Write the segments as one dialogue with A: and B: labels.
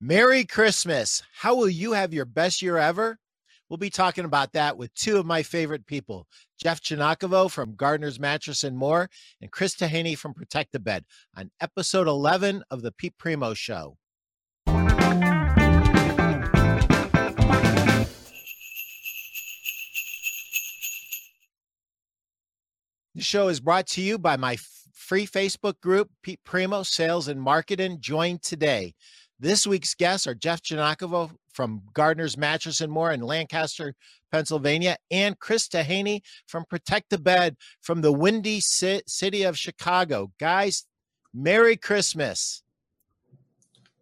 A: Merry Christmas. How will you have your best year ever? We'll be talking about that with two of my favorite people, Jeff Giagnocavo from Gardner's Mattress and More, and Chris Taheny from Protect-A-Bed on episode 11 of The Pete Primeau Show. The show is brought to you by my free Facebook group, Pete Primeau Sales and Marketing. Join today. This week's guests are Jeff Giagnocavo from Gardner's Mattress and More in Lancaster, Pennsylvania, and Chris Taheny from Protect-A-Bed from the windy city of Chicago. Guys, Merry Christmas.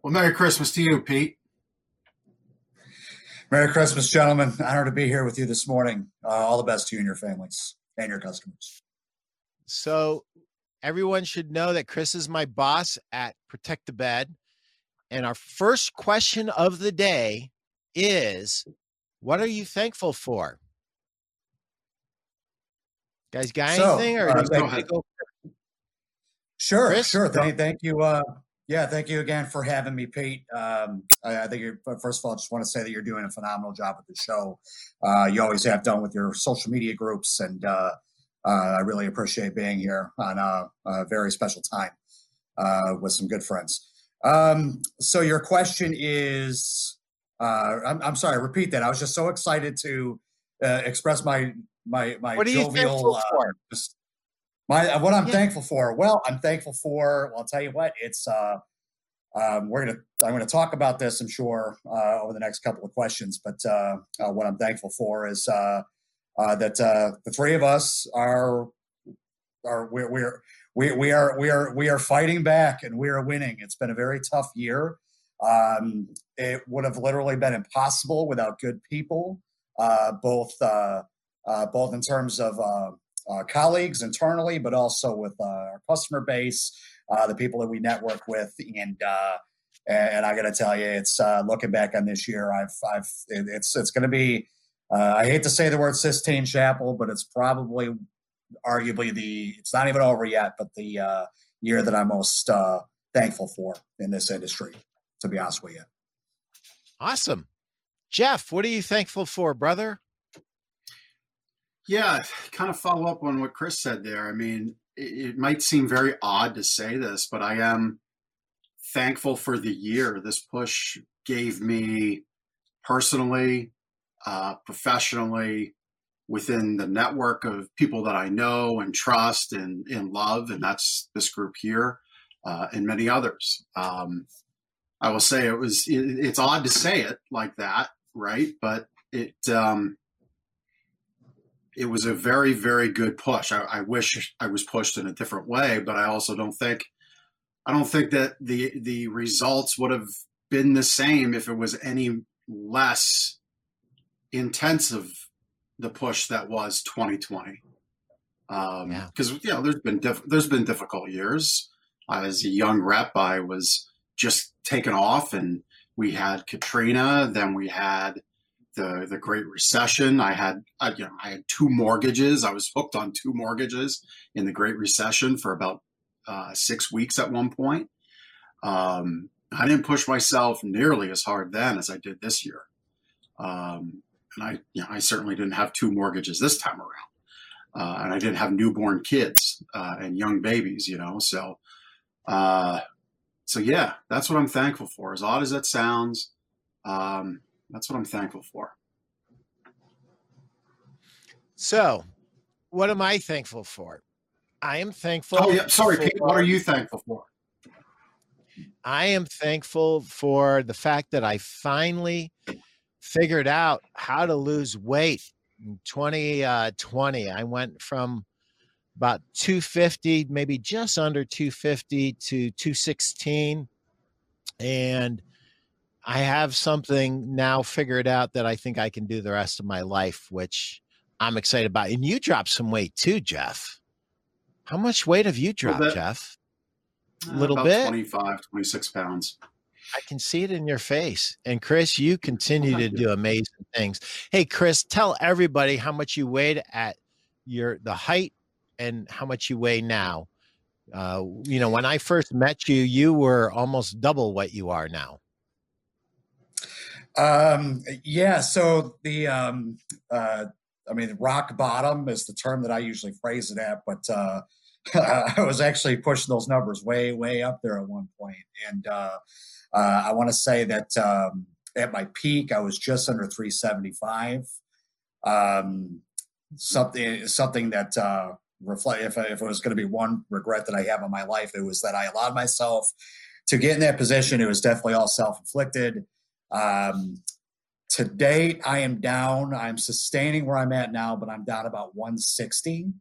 B: Well, Merry Christmas to you, Pete.
C: Merry Christmas, gentlemen. Honored to be here with you this morning. Uh, all the best to you and your families and your customers.
A: So, everyone should know that Chris is my boss at Protect-A-Bed. And our first question of the day is What are you thankful for? Guys, got anything? So, or uh, thank
C: go Sure, Chris? sure. Thank, thank you. Uh, yeah, thank you again for having me, Pete. Um, I, I, think, you're, first of all, I just want to say that you're doing a phenomenal job with the show. Uh, you always have done with your social media groups, and uh, uh, I really appreciate being here on a, a very special time uh, with some good friends. Um, so your question is, uh, I'm, I'm, sorry, repeat that. I was just so excited to uh, express my my my
A: what are
C: jovial.
A: Uh?
C: Just my uh, what I'm yeah. thankful for. Well, I'm thankful for. Well, I'll tell you what. It's uh, um, we're gonna I'm gonna talk about this. I'm sure uh, over the next couple of questions. But uh, uh, what I'm thankful for is uh, uh, that uh, the three of us are are we're, we're we, we are we are we are fighting back and we are winning. It's been a very tough year. Um, it would have literally been impossible without good people, uh, both uh, uh, both in terms of uh, uh, colleagues internally, but also with uh, our customer base, the people that we network with, and and I got to tell you, it's looking back on this year, I've I've it's it's going to be. I hate to say the word Sistine Chapel, but it's probably arguably the it's not even over yet, but the uh, year that I'm most uh, thankful for in this industry. To be honest with you.
A: Awesome, Jeff. What are you thankful for, brother?
B: Yeah, kind of follow up on what Chris said there. I mean, it, it might seem very odd to say this, but I am thankful for the year this push gave me personally, uh, professionally, within the network of people that I know and trust and, and love, and that's this group here uh, and many others. Um, I will say it was it, it's odd to say it like that, right? But it um, it was a very very good push. I, I wish I was pushed in a different way, but I also don't think I don't think that the the results would have been the same if it was any less intensive the push that was 2020. Um, yeah. Because you know, there's been diff- there's been difficult years. As a young rep, I was just taken off, and we had Katrina. Then we had the the Great Recession. I had I, you know I had two mortgages. I was hooked on two mortgages in the Great Recession for about uh, six weeks at one point. Um, I didn't push myself nearly as hard then as I did this year. Um, and I, you know, I certainly didn't have two mortgages this time around. Uh, and I didn't have newborn kids uh, and young babies, you know. So, uh, so yeah, that's what I'm thankful for. As odd as that sounds, um, that's what I'm thankful for.
A: So, what am I thankful for? I am thankful.
B: Oh yeah, sorry, Pete. What are you thankful for?
A: I am thankful for the fact that I finally figured out how to lose weight in 2020. Uh, I went from about 250, maybe just under 250 to 216. And I have something now figured out that I think I can do the rest of my life, which I'm excited about. And you dropped some weight too, Jeff. How much weight have you dropped, Jeff?
B: A little uh, bit 25, 26 pounds.
A: I can see it in your face. And Chris, you continue to do amazing things. Hey, Chris, tell everybody how much you weighed at your the height and how much you weigh now. Uh, you know, when I first met you, you were almost double what you are now.
C: Um, yeah. So the, um, uh, I mean, rock bottom is the term that I usually phrase it at, but uh, I was actually pushing those numbers way, way up there at one. And uh, uh, I want to say that um, at my peak, I was just under 375. Um, something, something that uh, reflect if, if it was going to be one regret that I have in my life, it was that I allowed myself to get in that position. It was definitely all self inflicted. Um, to date, I am down. I'm sustaining where I'm at now, but I'm down about 160.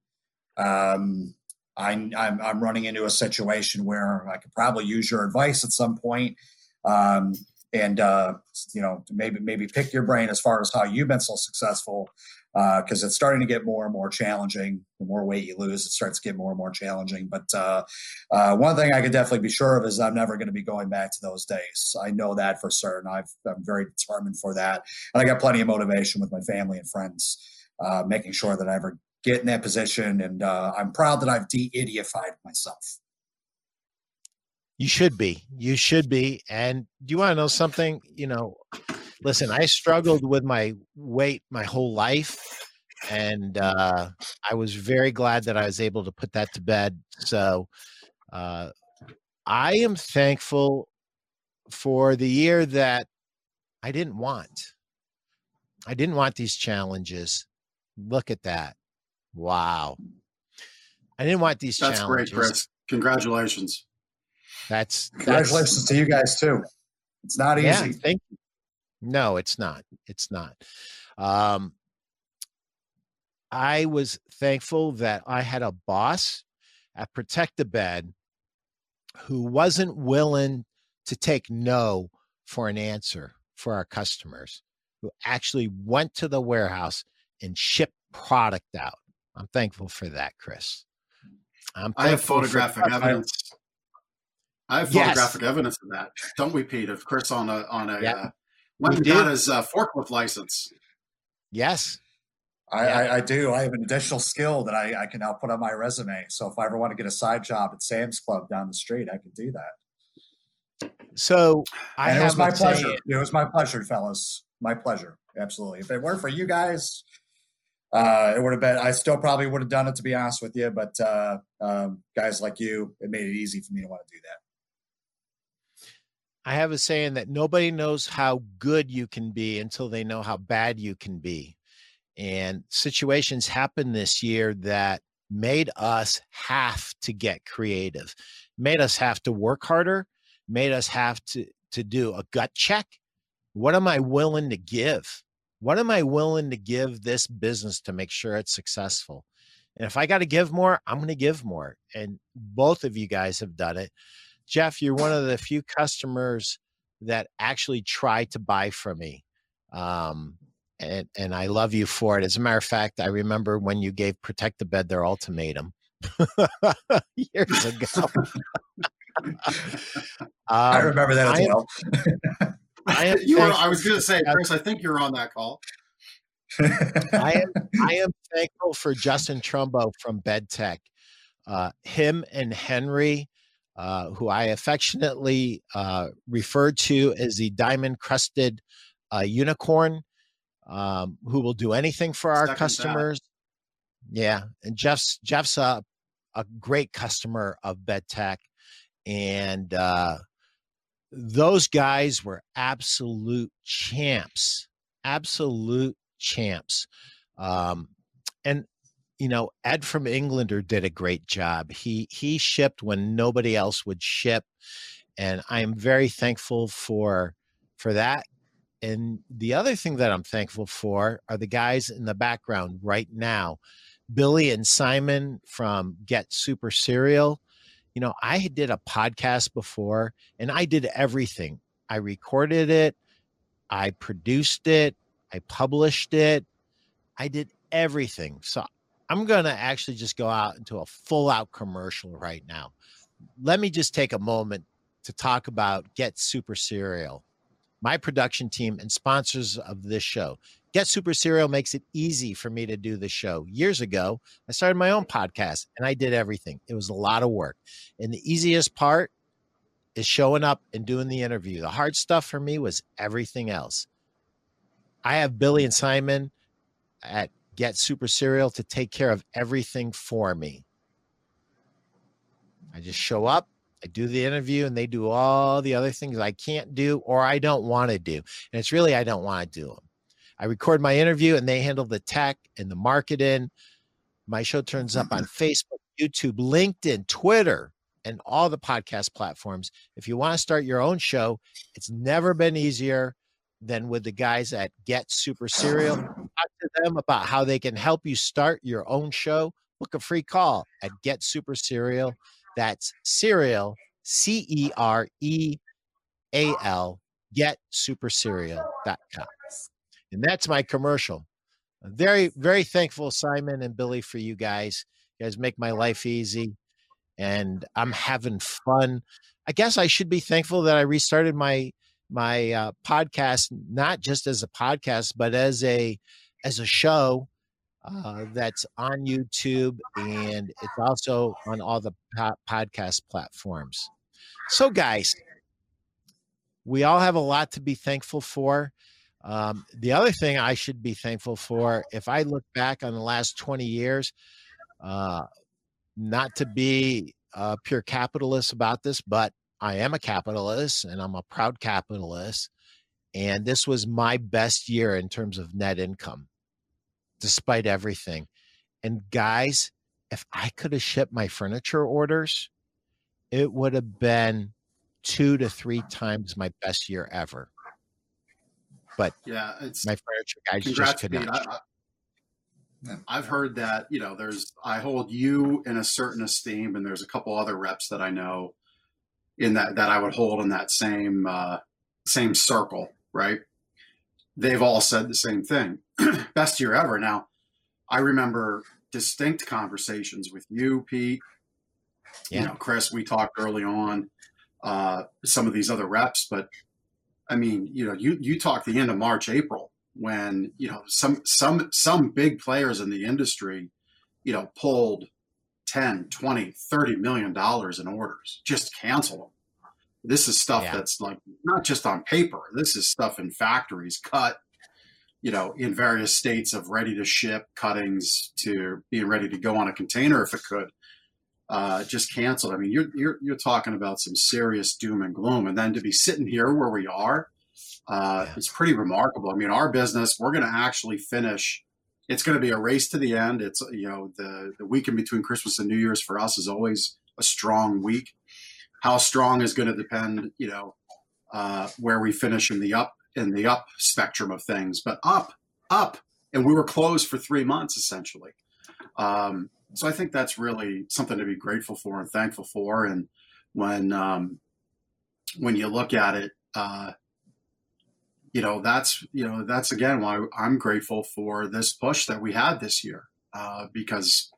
C: Um, I'm, I'm running into a situation where I could probably use your advice at some point. Um, and uh, you know maybe maybe pick your brain as far as how you've been so successful because uh, it's starting to get more and more challenging. The more weight you lose, it starts to get more and more challenging. But uh, uh, one thing I can definitely be sure of is I'm never going to be going back to those days. I know that for certain. i am very determined for that, and I got plenty of motivation with my family and friends, uh, making sure that I ever get in that position. And uh, I'm proud that I've de-idiotified myself.
A: You should be. You should be. And do you want to know something? You know, listen, I struggled with my weight my whole life. And uh, I was very glad that I was able to put that to bed. So uh, I am thankful for the year that I didn't want. I didn't want these challenges. Look at that. Wow. I didn't want these
B: That's
A: challenges.
B: That's great, Chris. Congratulations.
A: That's
C: congratulations
A: that's,
C: to you guys too. It's not easy. Yeah,
A: thank you. No, it's not. It's not. Um, I was thankful that I had a boss at Protect-A-Bed who wasn't willing to take no for an answer for our customers, who actually went to the warehouse and shipped product out. I'm thankful for that, Chris.
B: I'm I have photographic evidence I have photographic yes. evidence of that, don't we, Pete? Of Chris on a on a yeah. uh, when he got his uh, forklift license.
A: Yes,
C: I, yeah. I, I, do. I have an additional skill that I, I, can now put on my resume. So if I ever want to get a side job at Sam's Club down the street, I can do that.
A: So I
C: and it was my pleasure. It. it was my pleasure, fellas. My pleasure. Absolutely. If it weren't for you guys, uh, it would have been. I still probably would have done it to be honest with you. But uh, um, guys like you, it made it easy for me to want to do that.
A: I have a saying that nobody knows how good you can be until they know how bad you can be. And situations happened this year that made us have to get creative, made us have to work harder, made us have to, to do a gut check. What am I willing to give? What am I willing to give this business to make sure it's successful? And if I got to give more, I'm going to give more. And both of you guys have done it. Jeff, you're one of the few customers that actually try to buy from me. Um, and, and I love you for it. As a matter of fact, I remember when you gave Protect-A-Bed their ultimatum years ago. um,
C: I remember that as I well.
B: Am, I, am you were, I was going to say, Chris, I think you're on that call.
A: I am I am thankful for Justin Trumbo from BedTech. Uh, him and Henry uh, who I affectionately uh, refer to as the diamond crusted uh, unicorn, um, who will do anything for our customers. Yeah, and Jeff's Jeff's a, a great customer of BedTech, and uh, those guys were absolute champs, absolute champs. Um, and you know, Ed from Englander did a great job. He he shipped when nobody else would ship, and I am very thankful for for that. And the other thing that I'm thankful for are the guys in the background right now, Billy and Simon from Get Super Cereal. You know, I did a podcast before, and I did everything. I recorded it, I produced it, I published it, I did everything. So I'm going to actually just go out into a full out commercial right now. Let me just take a moment to talk about Get Super Cereal, my production team and sponsors of this show. Get Super Cereal makes it easy for me to do the show. Years ago, I started my own podcast and I did everything. It was a lot of work. And the easiest part is showing up and doing the interview. The hard stuff for me was everything else. I have Billy and Simon at Get Super Cereal to take care of everything for me. I just show up, I do the interview, and they do all the other things I can't do or I don't want to do. And it's really, I don't want to do them. I record my interview and they handle the tech and the marketing. My show turns up on Facebook, YouTube, LinkedIn, Twitter, and all the podcast platforms. If you want to start your own show, it's never been easier than with the guys at Get Super Cereal. Them about how they can help you start your own show. Book a free call at Get Super Cereal. That's cereal, C E R E A L, getsupercereal.com. And that's my commercial. Very, very thankful, Simon and Billy, for you guys. You guys make my life easy and I'm having fun. I guess I should be thankful that I restarted my my uh, podcast not just as a podcast but as a as a show uh, that's on YouTube and it's also on all the po- podcast platforms. So, guys, we all have a lot to be thankful for. Um, the other thing I should be thankful for, if I look back on the last 20 years, uh, not to be pure capitalist about this, but I am a capitalist and I'm a proud capitalist. And this was my best year in terms of net income, despite everything. And guys, if I could have shipped my furniture orders, it would have been two to three times my best year ever. But
B: yeah, it's
A: my furniture guys just could not.
B: I've heard that you know there's I hold you in a certain esteem, and there's a couple other reps that I know in that that I would hold in that same uh, same circle, right? They've all said the same thing. Best year ever. Now, I remember distinct conversations with you, Pete. Yeah. You know, Chris. We talked early on. Uh, some of these other reps, but I mean, you know, you you talked the end of March, April when you know some some some big players in the industry you know pulled 10 20 30 million dollars in orders just cancel them this is stuff yeah. that's like not just on paper this is stuff in factories cut you know in various states of ready to ship cuttings to being ready to go on a container if it could uh, just canceled i mean you're, you're you're talking about some serious doom and gloom and then to be sitting here where we are uh, yeah. It's pretty remarkable. I mean, our business, we're going to actually finish. It's going to be a race to the end. It's you know the the weekend between Christmas and New Year's for us is always a strong week. How strong is going to depend, you know, uh, where we finish in the up in the up spectrum of things. But up, up, and we were closed for three months essentially. Um, so I think that's really something to be grateful for and thankful for. And when um, when you look at it, uh, you know that's you know that's again why I'm grateful for this push that we had this year uh, because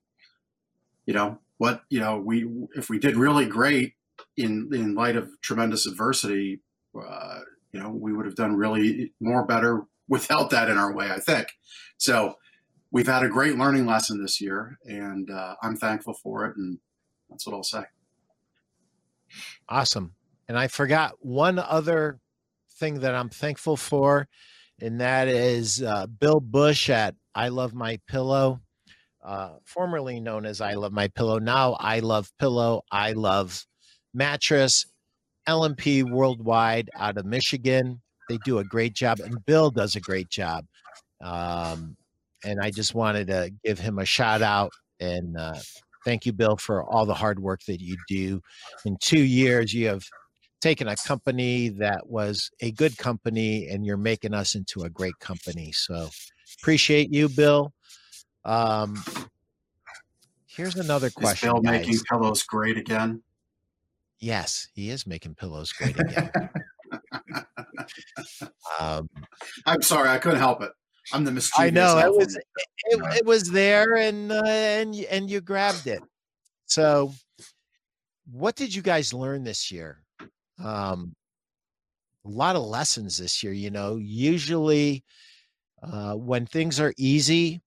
B: you know what you know we if we did really great in in light of tremendous adversity uh, you know we would have done really more better without that in our way I think so we've had a great learning lesson this year and uh, I'm thankful for it and that's what I'll say
A: awesome and I forgot one other thing that I'm thankful for, and that is uh, Bill Bush at I Love My Pillow, uh, formerly known as I Love My Pillow. Now I Love Pillow, I Love Mattress, LMP Worldwide out of Michigan. They do a great job, and Bill does a great job. Um, and I just wanted to give him a shout out and uh, thank you, Bill, for all the hard work that you do. In two years, you have taken a company that was a good company and you're making us into a great company. So appreciate you, Bill. Um, here's another question.
B: Is Bill guys. making pillows great again?
A: Yes, he is making pillows great again.
B: um, I'm sorry, I couldn't help it. I'm the mischievous.
A: I know it was it, it, was there, and uh, and and you grabbed it. So, what did you guys learn this year? um, a lot of lessons this year. You know, usually uh, when things are easy,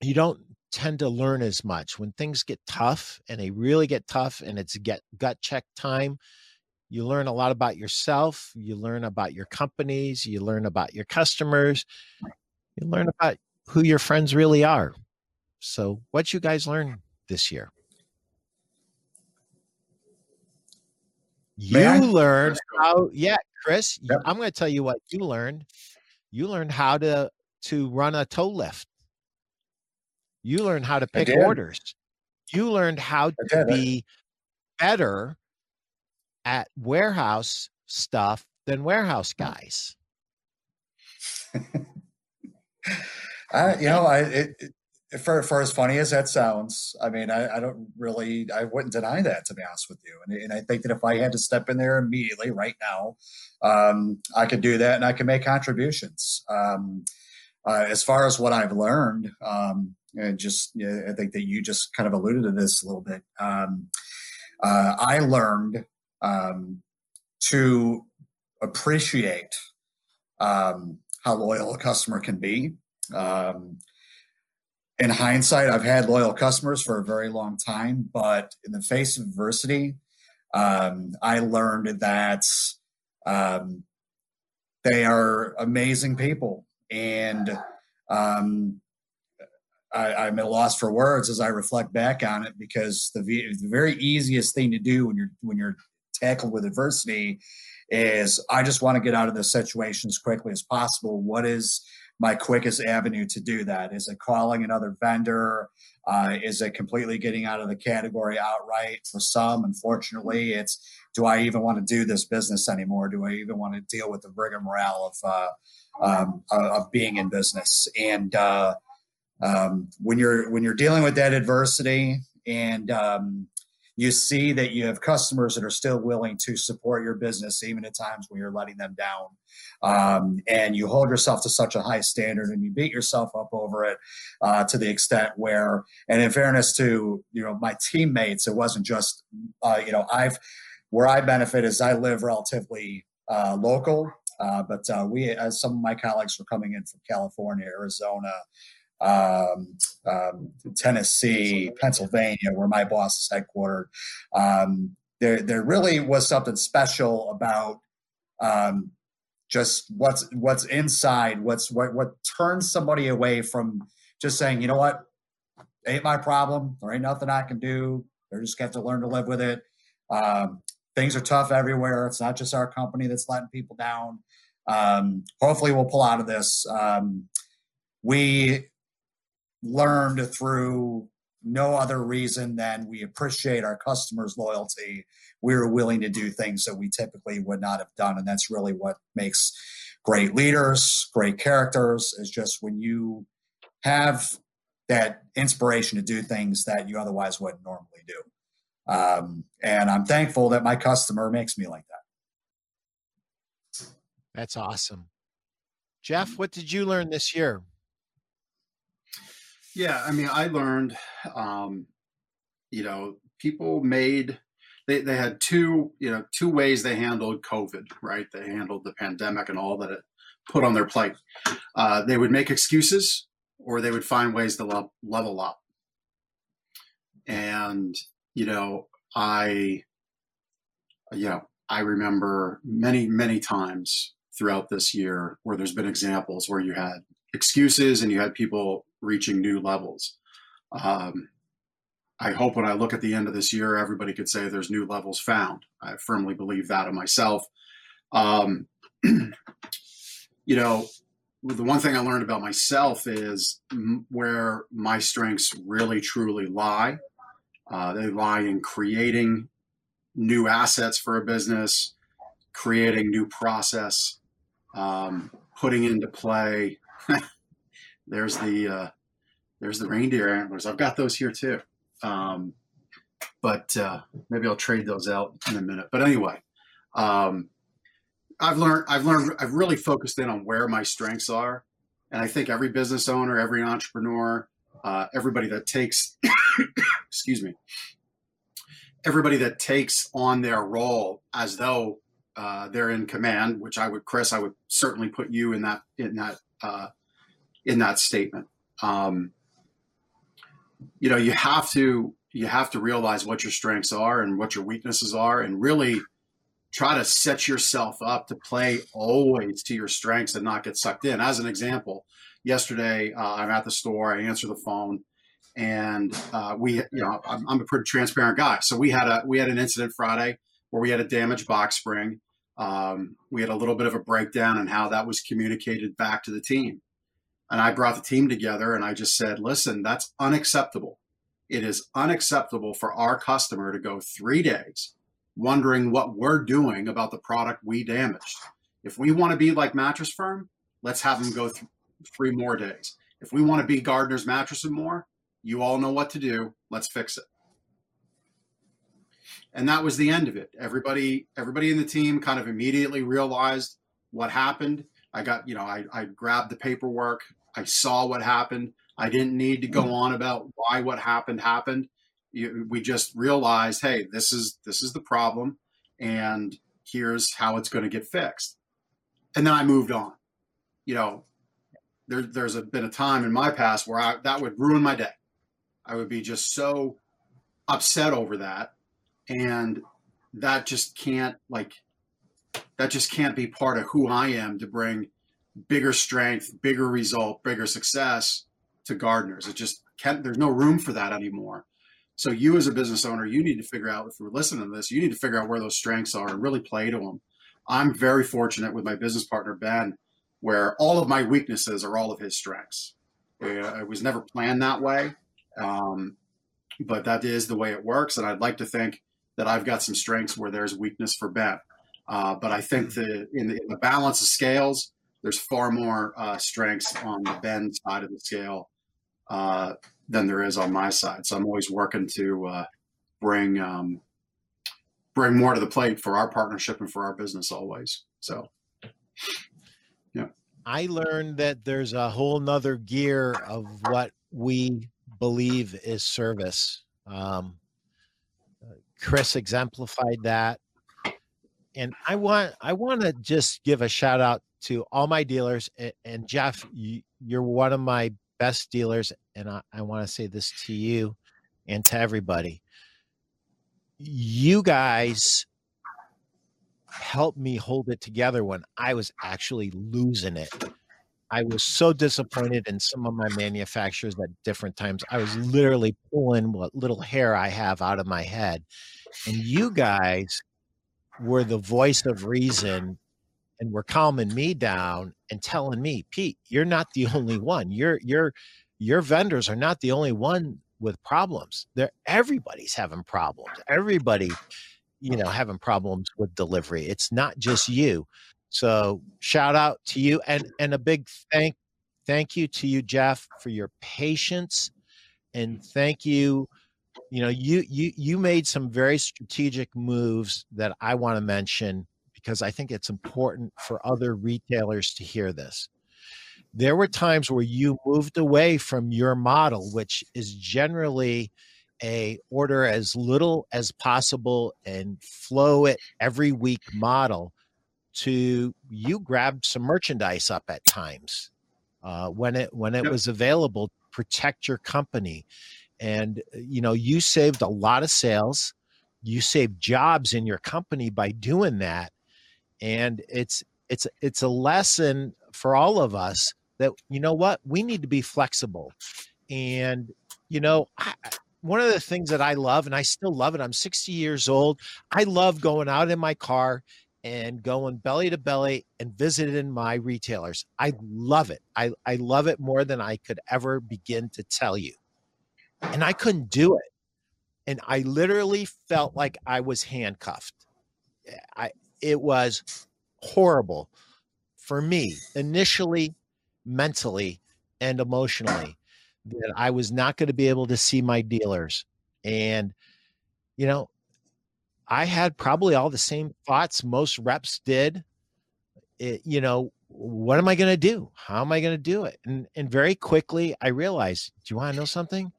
A: you don't tend to learn as much. When things get tough and they really get tough and it's get gut check time, You learn a lot about yourself. You learn about your companies. You learn about your customers. You learn about who your friends really are. So, what you guys learn this year? You learned how, yeah, Chris. I'm going to tell you what you learned. You learned how to to run a tow lift. You learned how to pick orders. You learned how to be better at warehouse stuff than warehouse guys.
C: I, you know, I it, it, for for as funny as that sounds, I mean, I, I, don't really, I wouldn't deny that to be honest with you. And, and I think that if I had to step in there immediately right now, um, I could do that and I can make contributions. Um, uh, as far as what I've learned, um, and just I think that you just kind of alluded to this a little bit. Um, uh, I learned um, to appreciate um, how loyal a customer can be. Um, in hindsight, I've had loyal customers for a very long time, but in the face of adversity, um, I learned that um, they are amazing people. And um, I, am at a loss for words as I reflect back on it because the, the very easiest thing to do when you're when you're tackled with adversity is I just want to get out of this situation as quickly as possible. What is my quickest avenue to do that? Is it calling another vendor? Uh, is it completely getting out of the category outright? For some, unfortunately, it's do I even want to do this business anymore? Do I even want to deal with the rigmarole of uh, um, of being in business? And uh, um, when you're when you're dealing with that adversity and um, you see that you have customers that are still willing to support your business even at times when you're letting them down um, and you hold yourself to such a high standard and you beat yourself up over it uh, to the extent where and in fairness to you know my teammates it wasn't just uh, you know i've where i benefit is i live relatively uh, local uh, but uh, we as some of my colleagues were coming in from california arizona um, um, Tennessee, Pennsylvania, where my boss is headquartered. Um, there, there really was something special about um, just what's what's inside, what's what what turns somebody away from just saying, you know what, ain't my problem. There ain't nothing I can do. They just got to learn to live with it. Um, things are tough everywhere. It's not just our company that's letting people down. Um, hopefully, we'll pull out of this. Um, we learned through no other reason than we appreciate our customers' loyalty. We're willing to do things that we typically would not have done. And that's really what makes great leaders, great characters, is just when you have that inspiration to do things that you otherwise wouldn't normally do. Um, and I'm thankful that my customer makes me like that.
A: That's awesome. Jeff, what did you learn this year?
B: Yeah, I mean, I learned, um, you know, people made they they had two you know two ways they handled COVID. Right, they handled the pandemic and all that it put on their plate. Uh, they would make excuses, or they would find ways to le- level up. And you know, I, you know, I remember many many times throughout this year where there's been examples where you had excuses and you had people reaching new levels. Um, I hope when I look at the end of this year, everybody could say there's new levels found. I firmly believe that of myself. Um, you know, the one thing I learned about myself is m- where my strengths really truly lie. Uh, they lie in creating new assets for a business, creating new process, um, putting into play there's the uh, there's the reindeer antlers. I've got those here too. Um, but uh, maybe I'll trade those out in a minute. But anyway, um, I've learned I've learned I've really focused in on where my strengths are, and I think every business owner, every entrepreneur, uh, everybody that takes excuse me, everybody that takes on their role as though uh, they're in command, which I would, Chris, I would certainly put you in that in that uh, in that statement. Um, you know, you have to you have to realize what your strengths are and what your weaknesses are, and really try to set yourself up to play always to your strengths and not get sucked in. As an example, yesterday uh, I'm at the store, I answer the phone, and uh, we, you know, I'm, I'm, a pretty transparent guy. So we had a we had an incident Friday where we had a damaged box spring. Um, we had a little bit of a breakdown in how that was communicated back to the team, and I brought the team together and I just said, "Listen, that's unacceptable. It is unacceptable for our customer to go three days." wondering what we're doing about the product we damaged. If we want to be like Mattress Firm, let's have them go th- three more days. If we want to be Gardner's Mattress and More, you all know what to do. Let's fix it. And that was the end of it. Everybody, everybody in the team kind of immediately realized what happened. I got, you know, I, I grabbed the paperwork. I saw what happened. I didn't need to go mm. on about why what happened happened we just realized, hey, this is this is the problem, and here's how it's going to get fixed. And then I moved on. You know, there, there's a, been a time in my past where I, that would ruin my day. I would be just so upset over that, and that just can't like that just can't be part of who I am to bring bigger strength, bigger result, bigger success to Gardner's. It just can't. There's no room for that anymore. So you as a business owner, you need to figure out if you're listening to this, you need to figure out where those strengths are and really play to them. I'm very fortunate with my business partner Ben, where all of my weaknesses are all of his strengths. It was never planned that way, um, but that is the way it works. And I'd like to think that I've got some strengths where there's weakness for Ben. Uh, but I think the in, the in, the balance of scales, there's far more uh, strengths on the Ben side of the scale uh, than there is on my side. So I'm always working to uh, bring um, bring more to the plate for our partnership and for our business always. So, yeah.
A: I learned that there's a whole nother gear of what we believe is service. Um, Chris exemplified that, and I want I want to just give a shout out to all my dealers and, Jeff. You, you're one of my best dealers, and I, I want to say this to you and to everybody. You guys helped me hold it together when I was actually losing it. I was so disappointed in some of my manufacturers at different times. I was literally pulling what little hair I have out of my head. And you guys were the voice of reason and were calming me down and telling me, Pete, you're not the only one. Your your your vendors are not the only one with problems. They're everybody's having problems. Everybody, you know, having problems with delivery. It's not just you. So shout out to you and and a big thank thank you to you, Jeff, for your patience and thank you. You know, you you you made some very strategic moves that I want to mention because I think it's important for other retailers to hear this. There were times where you moved away from your model, which is generally a order as little as possible and flow it every week model to you grabbed some merchandise up at times uh, when it when it yep. was available protect your company and you know you saved a lot of sales you saved jobs in your company by doing that and it's it's it's a lesson for all of us that you know what? We need to be flexible. And you know I, one of the things that i love and i still love it i'm 60 years old i love going out in my car and going belly to belly and visiting my retailers. I love it. I, I love it more than i could ever begin to tell you. And i couldn't do it. And i literally felt like i was handcuffed. I it was horrible for me initially, mentally, and emotionally that I was not going to be able to see my dealers. And, you know, I had probably all the same thoughts most reps did. It, you know, what am I going to do? How am I going to do it? And and very quickly I realized, do you want to know something?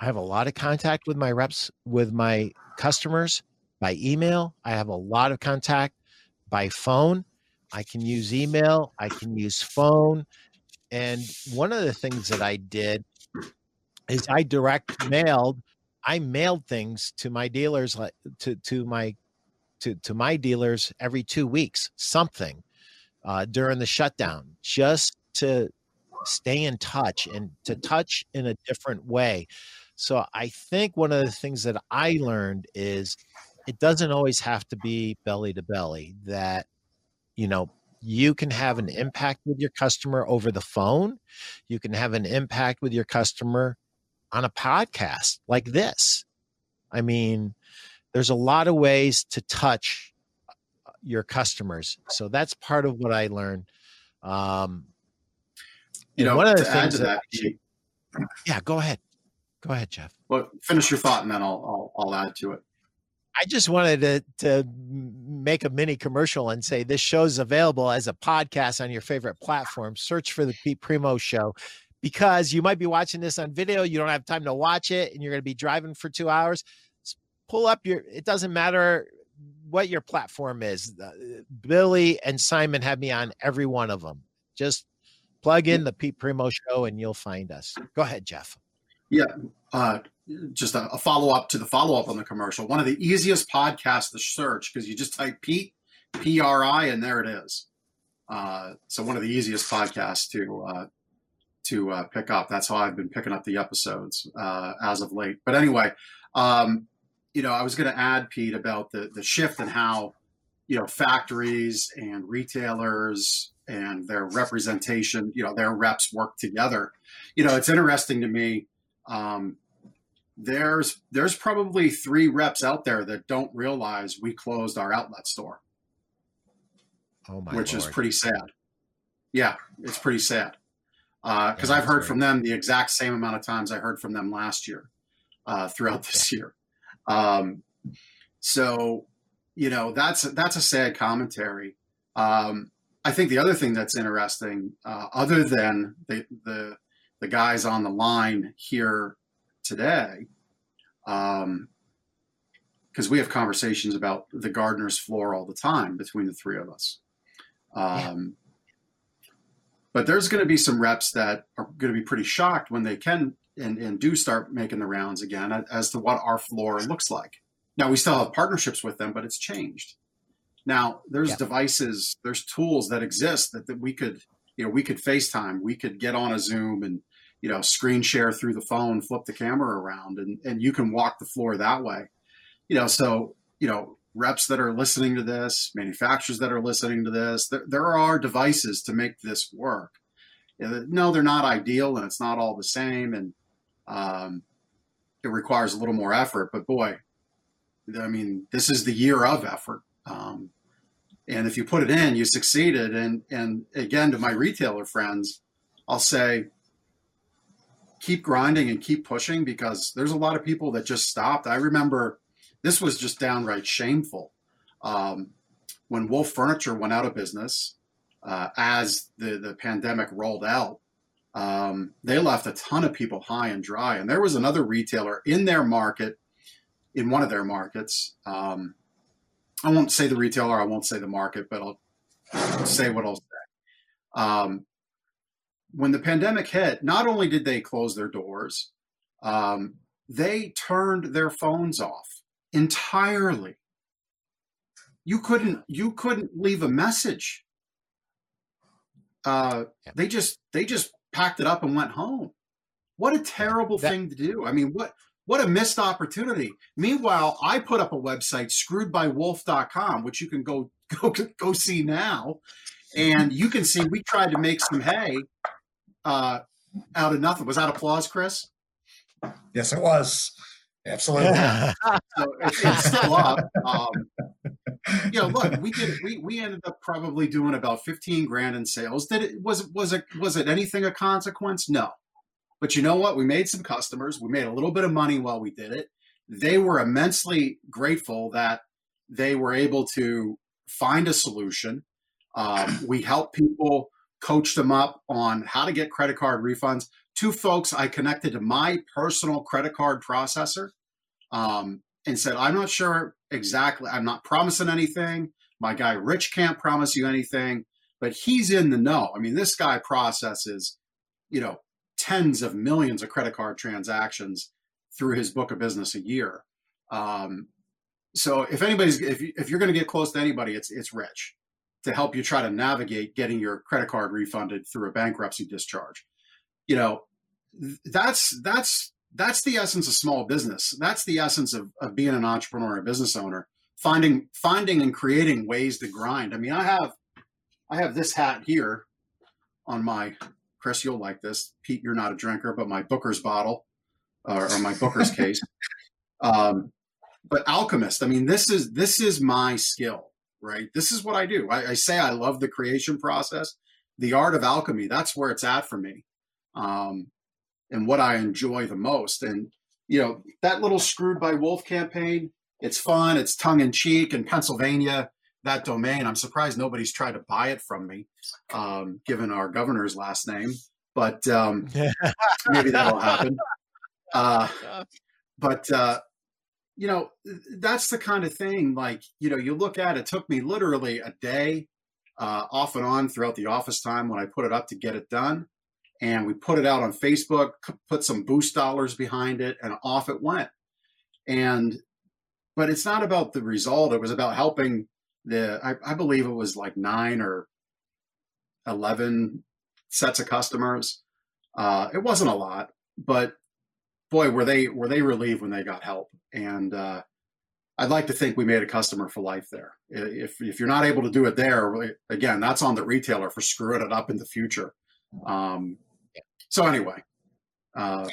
A: I have a lot of contact with my reps, with my customers by email. I have a lot of contact by phone. I can use email. I can use phone. And one of the things that I did is I direct mailed. I mailed things to my dealers, to to my to, to my dealers every two weeks, something uh, during the shutdown, just to stay in touch and to touch in a different way. So I think one of the things that I learned is it doesn't always have to be belly to belly, that, you know, you can have an impact with your customer over the phone. You can have an impact with your customer on a podcast like this. I mean, there's a lot of ways to touch uh, your customers. So that's part of what I learned. Um,
B: you know, one of the things that, that
A: yeah, go ahead. Go ahead, Jeff.
B: Well, finish your thought and then I'll, I'll, I'll add to it.
A: I just wanted to, to make a mini commercial and say this show's available as a podcast on your favorite platform. Search for the Pete Primeau Show because you might be watching this on video. You don't have time to watch it and you're going to be driving for two hours. Pull up your, it doesn't matter what your platform is. Billy and Simon have me on every one of them. Just plug in the Pete Primeau Show and you'll find us. Go ahead, Jeff.
B: Yeah. Uh, just a, a follow up to the follow up on the commercial. One of the easiest podcasts to search because you just type Pete, P R I, and there it is. Uh, so one of the easiest podcasts to uh, to uh, pick up. That's how I've been picking up the episodes uh, as of late. But anyway, um, you know, I was going to add Pete about the the shift and how you know factories and retailers and their representation, you know, their reps work together. You know, it's interesting to me. Um, there's there's probably three reps out there that don't realize we closed our outlet store.
A: Oh my
B: which
A: Lord.
B: is pretty sad. Yeah, it's pretty sad. Because uh, yeah, I've heard from them the exact same amount of times I heard from them last year, uh, throughout this year. Um, so, you know, that's that's a sad commentary. Um, I think the other thing that's interesting, uh, other than the, the the guys on the line here today, because um, we have conversations about the Gardner's floor all the time between the three of us. Um, yeah. But there's going to be some reps that are going to be pretty shocked when they can and, and do start making the rounds again as to what our floor looks like. Now we still have partnerships with them, but it's changed. Now there's yeah. devices, there's tools that exist that, that we could, you know, we could FaceTime, we could get on a Zoom and you know, screen share through the phone, flip the camera around, and and you can walk the floor that way. You know, so you know, reps that are listening to this, manufacturers that are listening to this, there, there are devices to make this work. No, they're not ideal, and it's not all the same, and um, it requires a little more effort. But boy, I mean, this is the year of effort. Um, and if you put it in, you succeeded. And and again, to my retailer friends, I'll say, keep grinding and keep pushing because there's a lot of people that just stopped. I remember this was just downright shameful. Um, when Wolf Furniture went out of business, uh, as the, the pandemic rolled out, um, they left a ton of people high and dry. And there was another retailer in their market, in one of their markets. Um, I won't say the retailer, I won't say the market, but I'll say what I'll say. Um, when the pandemic hit, not only did they close their doors, um, they turned their phones off entirely. You couldn't you couldn't leave a message. Uh, yeah. They just they just packed it up and went home. What a terrible that, thing to do. I mean, what what a missed opportunity. Meanwhile, I put up a website, screwedbywolf.com, which you can go go go see now. And you can see we tried to make some hay uh, out of nothing. Was that applause, Chris?
C: Yes, it was. Absolutely.
B: so it, it's still up. Um, you know, look, we did. We we ended up probably doing about fifteen grand in sales. Did it was was it was it anything of consequence? No. But you know what? We made some customers. We made a little bit of money while we did it. They were immensely grateful that they were able to find a solution. Um, we helped people coached them up on how to get credit card refunds. Two folks I connected to my personal credit card processor um, and said, I'm not sure exactly, I'm not promising anything. My guy Rich can't promise you anything, but he's in the know. I mean, this guy processes, you know, tens of millions of credit card transactions through his book of business a year. Um, so if anybody's if you, if you're going to get close to anybody, it's it's Rich to help you try to navigate getting your credit card refunded through a bankruptcy discharge. You know, that's that's that's the essence of small business. That's the essence of, of being an entrepreneur, a business owner, finding finding and creating ways to grind. I mean, I have I have this hat here on my Chris, you'll like this. Pete, you're not a drinker, but my Booker's bottle or, or my Booker's case. Um, but alchemist, I mean, this is this is my skill, right? This is what I do. I, I, say I love the creation process, the art of alchemy. That's where it's at for me, um, and what I enjoy the most. And you know, that little screwed by wolf campaign. It's fun. It's tongue in cheek. In Pennsylvania, that domain. I'm surprised nobody's tried to buy it from me, um, given our governor's last name. But um, maybe that'll happen. Uh, but uh, you know, that's the kind of thing. Like you know, you look at it. Took me literally a day, uh, off and on throughout the office time when I put it up to get it done. And we put it out on Facebook, put some boost dollars behind it, and off it went. And but it's not about the result. It was about helping the I, I believe it was like nine or eleven sets of customers. Uh, it wasn't a lot, but boy, were they were they relieved when they got help. And uh, I'd like to think we made a customer for life there. If if you're not able to do it there, again, that's on the retailer for screwing it up in the future. Um, so anyway, uh,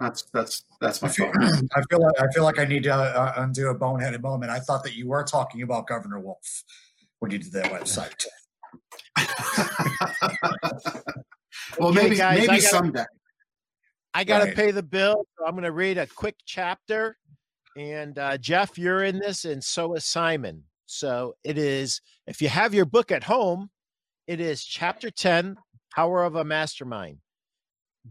B: that's that's that's my I
C: feel, I feel like I feel like I need to uh, undo a boneheaded moment. I thought that you were talking about Governor Wolf when you did that website.
B: well, okay, maybe guys, maybe I gotta, someday.
A: I got to right. pay the bill. So I'm going to read a quick chapter. And uh, Jeff, you're in this, and so is Simon. So it is. If you have your book at home, it is chapter ten, Power of a Mastermind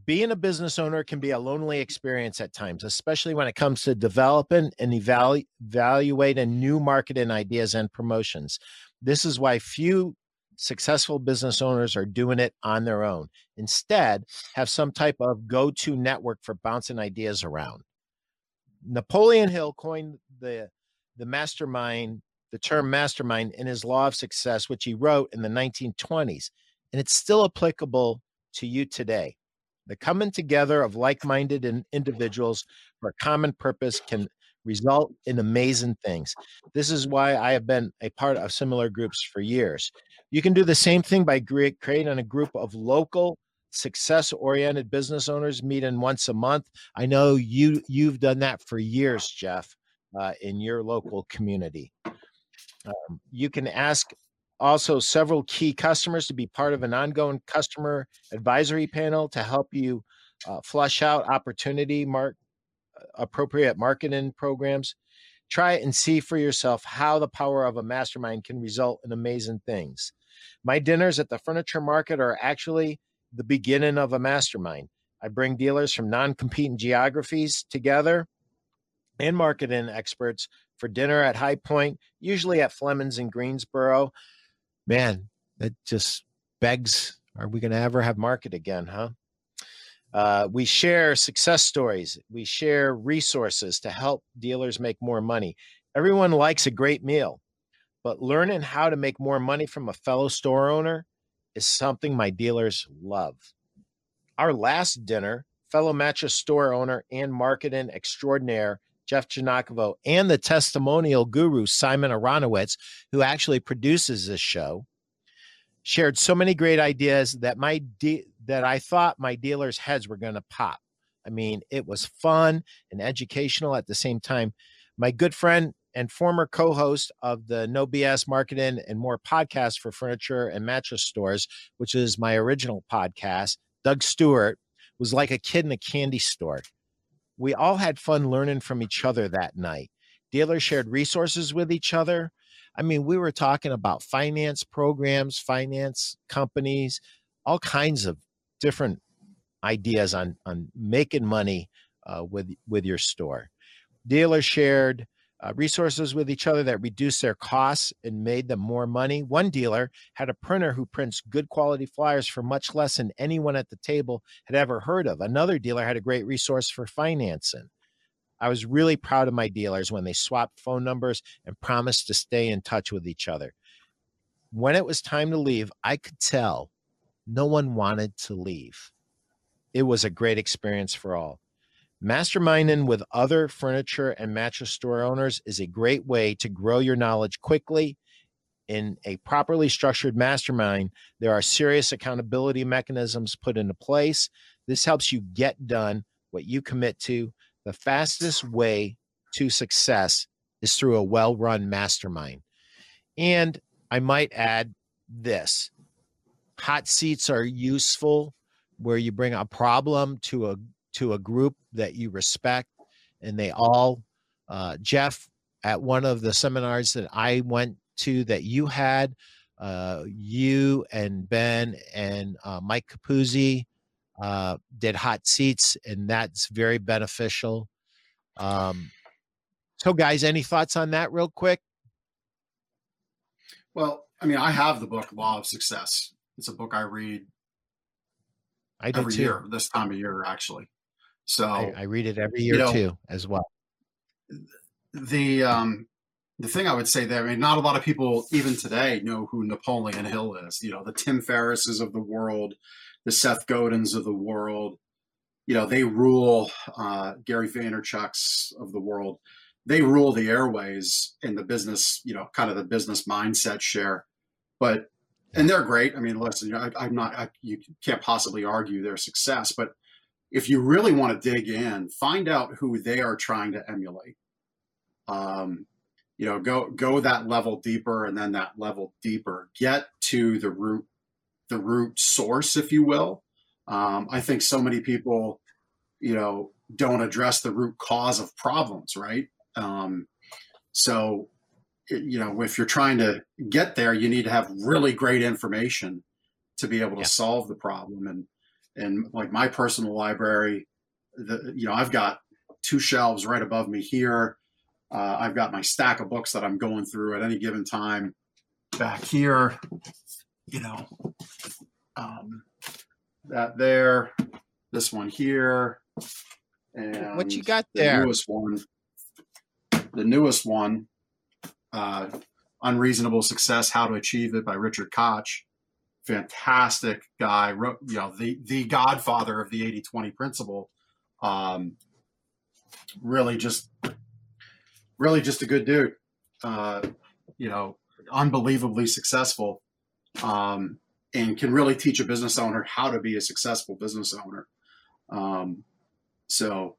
A: being a business owner can be a lonely experience at times, especially when it comes to developing and evalu- evaluating new marketing ideas and promotions. This is why few successful business owners are doing it on their own. Instead, have some type of go-to network for bouncing ideas around. Napoleon Hill coined the the mastermind, the term mastermind in his Law of Success, which he wrote in the 1920s, and it's still applicable to you today. The coming together of like minded individuals for a common purpose can result in amazing things. This is why I have been a part of similar groups for years. You can do the same thing by creating a group of local success oriented business owners meeting once a month. I know you you've done that for years, Jeff, uh, in your local community. Um, you can ask also several key customers to be part of an ongoing customer advisory panel to help you uh, flush out opportunity mark appropriate marketing programs try it and see for yourself how the power of a mastermind can result in amazing things. My dinners at the furniture market are actually the beginning of a mastermind. I bring dealers from non-competing geographies together and marketing experts for dinner at high point usually at fleming's in greensboro. Man, that just begs are we going to ever have market again, huh? Uh, we share success stories. We share resources to help dealers make more money. Everyone likes a great meal, but learning how to make more money from a fellow store owner is something my dealers love. Our last dinner, fellow mattress store owner and marketing extraordinaire Jeff Giagnocavo, and the testimonial guru, Simon Aronowitz, who actually produces this show, shared so many great ideas that my de- that I thought my dealers' heads were going to pop. I mean, it was fun and educational at the same time. My good friend and former co-host of the No BS Marketing and More podcast for furniture and mattress stores, which is my original podcast, Doug Stewart, was like a kid in a candy store. We all had fun learning from each other that night. Dealers shared resources with each other. I mean, we were talking about finance programs, finance companies, all kinds of different ideas on on making money uh, with with your store. Dealers shared uh, resources with each other that reduced their costs and made them more money. One dealer had a printer who prints good quality flyers for much less than anyone at the table had ever heard of. Another dealer had a great resource for financing. I was really proud of my dealers when they swapped phone numbers and promised to stay in touch with each other. When it was time to leave, I could tell no one wanted to leave. It was a great experience for all. Masterminding with other furniture and mattress store owners is a great way to grow your knowledge quickly. In a properly structured mastermind, there are serious accountability mechanisms put into place. This helps you get done what you commit to. The fastest way to success is through a well run mastermind. And I might add this hot seats are useful where you bring a problem to a to a group that you respect. And they all uh, jeff at one of the seminars that i went to that you had uh, you and ben and uh, mike capuzzi uh, did hot seats and that's very beneficial. Um, so guys any thoughts on that real quick?
B: Well i mean i have the book law of success it's a book i read
A: I do
B: every
A: too.
B: year this time of year actually so
A: I, I read it every year you know, too, as well.
B: The um, the thing I would say there, I mean, not a lot of people even today know who Napoleon Hill is. You know, the Tim Ferrisses of the world, the Seth Godins of the world. You know, they rule uh, Gary Vaynerchuk's of the world. They rule the airways in the business. You know, kind of the business mindset share. But and they're great. I mean, listen, I, am not. I, you can't possibly argue their success, but if you really want to dig in, find out who they are trying to emulate. Um, you know, go go that level deeper, and then that level deeper. Get to the root, the root source, if you will. Um, I think so many people, you know, don't address the root cause of problems, right? Um, so, you know, if you're trying to get there, you need to have really great information to be able to yeah. solve the problem. And and like my personal library, the, you know, I've got two shelves right above me here. Uh, I've got my stack of books that I'm going through at any given time back here, you know, um, that there, this one here, and
A: what you got there?
B: The newest one, the newest one, uh, Unreasonable Success: How to Achieve It by Richard Koch fantastic guy, wrote, you know, the, the godfather of the 80 20 principle. Um, really just, really just a good dude, uh, you know, unbelievably successful, um, and can really teach a business owner how to be a successful business owner. Um, so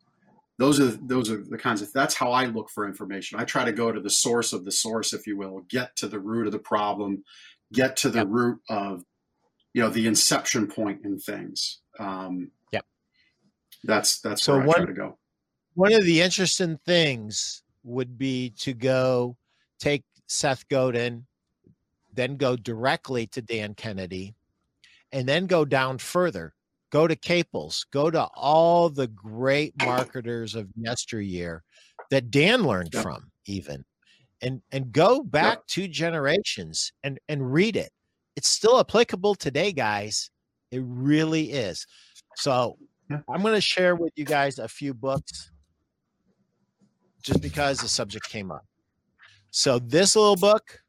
B: those are those are the kinds of that's how I look for information. I try to go to the source of the source, if you will, get to the root of the problem, get to the yep. root of you know the inception point in things. Um,
A: yeah,
B: that's that's so where one, I try to go.
A: One of the interesting things would be to go take Seth Godin, then go directly to Dan Kennedy, and then go down further. Go to Caples. Go to all the great marketers of yesteryear that Dan learned from, even, and and go back two generations and and read it it's still applicable today, guys. It really is. So yeah. I'm going to share with you guys a few books just because the subject came up. So this little book,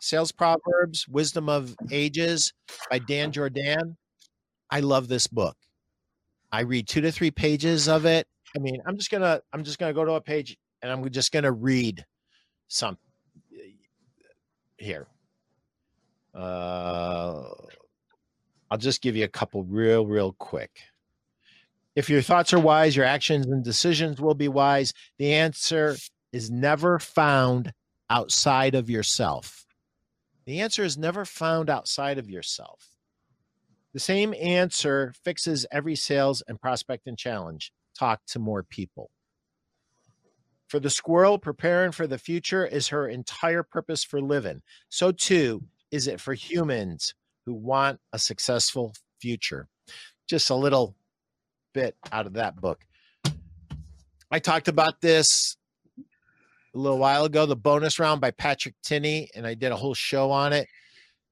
A: Sales Proverbs, Wisdom of Ages by Dan Jordan. I love this book. I read two to three pages of it. I mean, I'm just gonna I'm just gonna go to a page and I'm just gonna read some here. Uh, I'll just give you a couple real, real quick. If your thoughts are wise, your actions and decisions will be wise. The answer is never found outside of yourself. The answer is never found outside of yourself. The same answer fixes every sales and prospecting challenge. Talk to more people. For the squirrel, preparing for the future is her entire purpose for living. So, too, is it for humans who want a successful future? Just a little bit out of that book. I talked about this a little while ago, the bonus round by Patrick Tinney, and I did a whole show on it.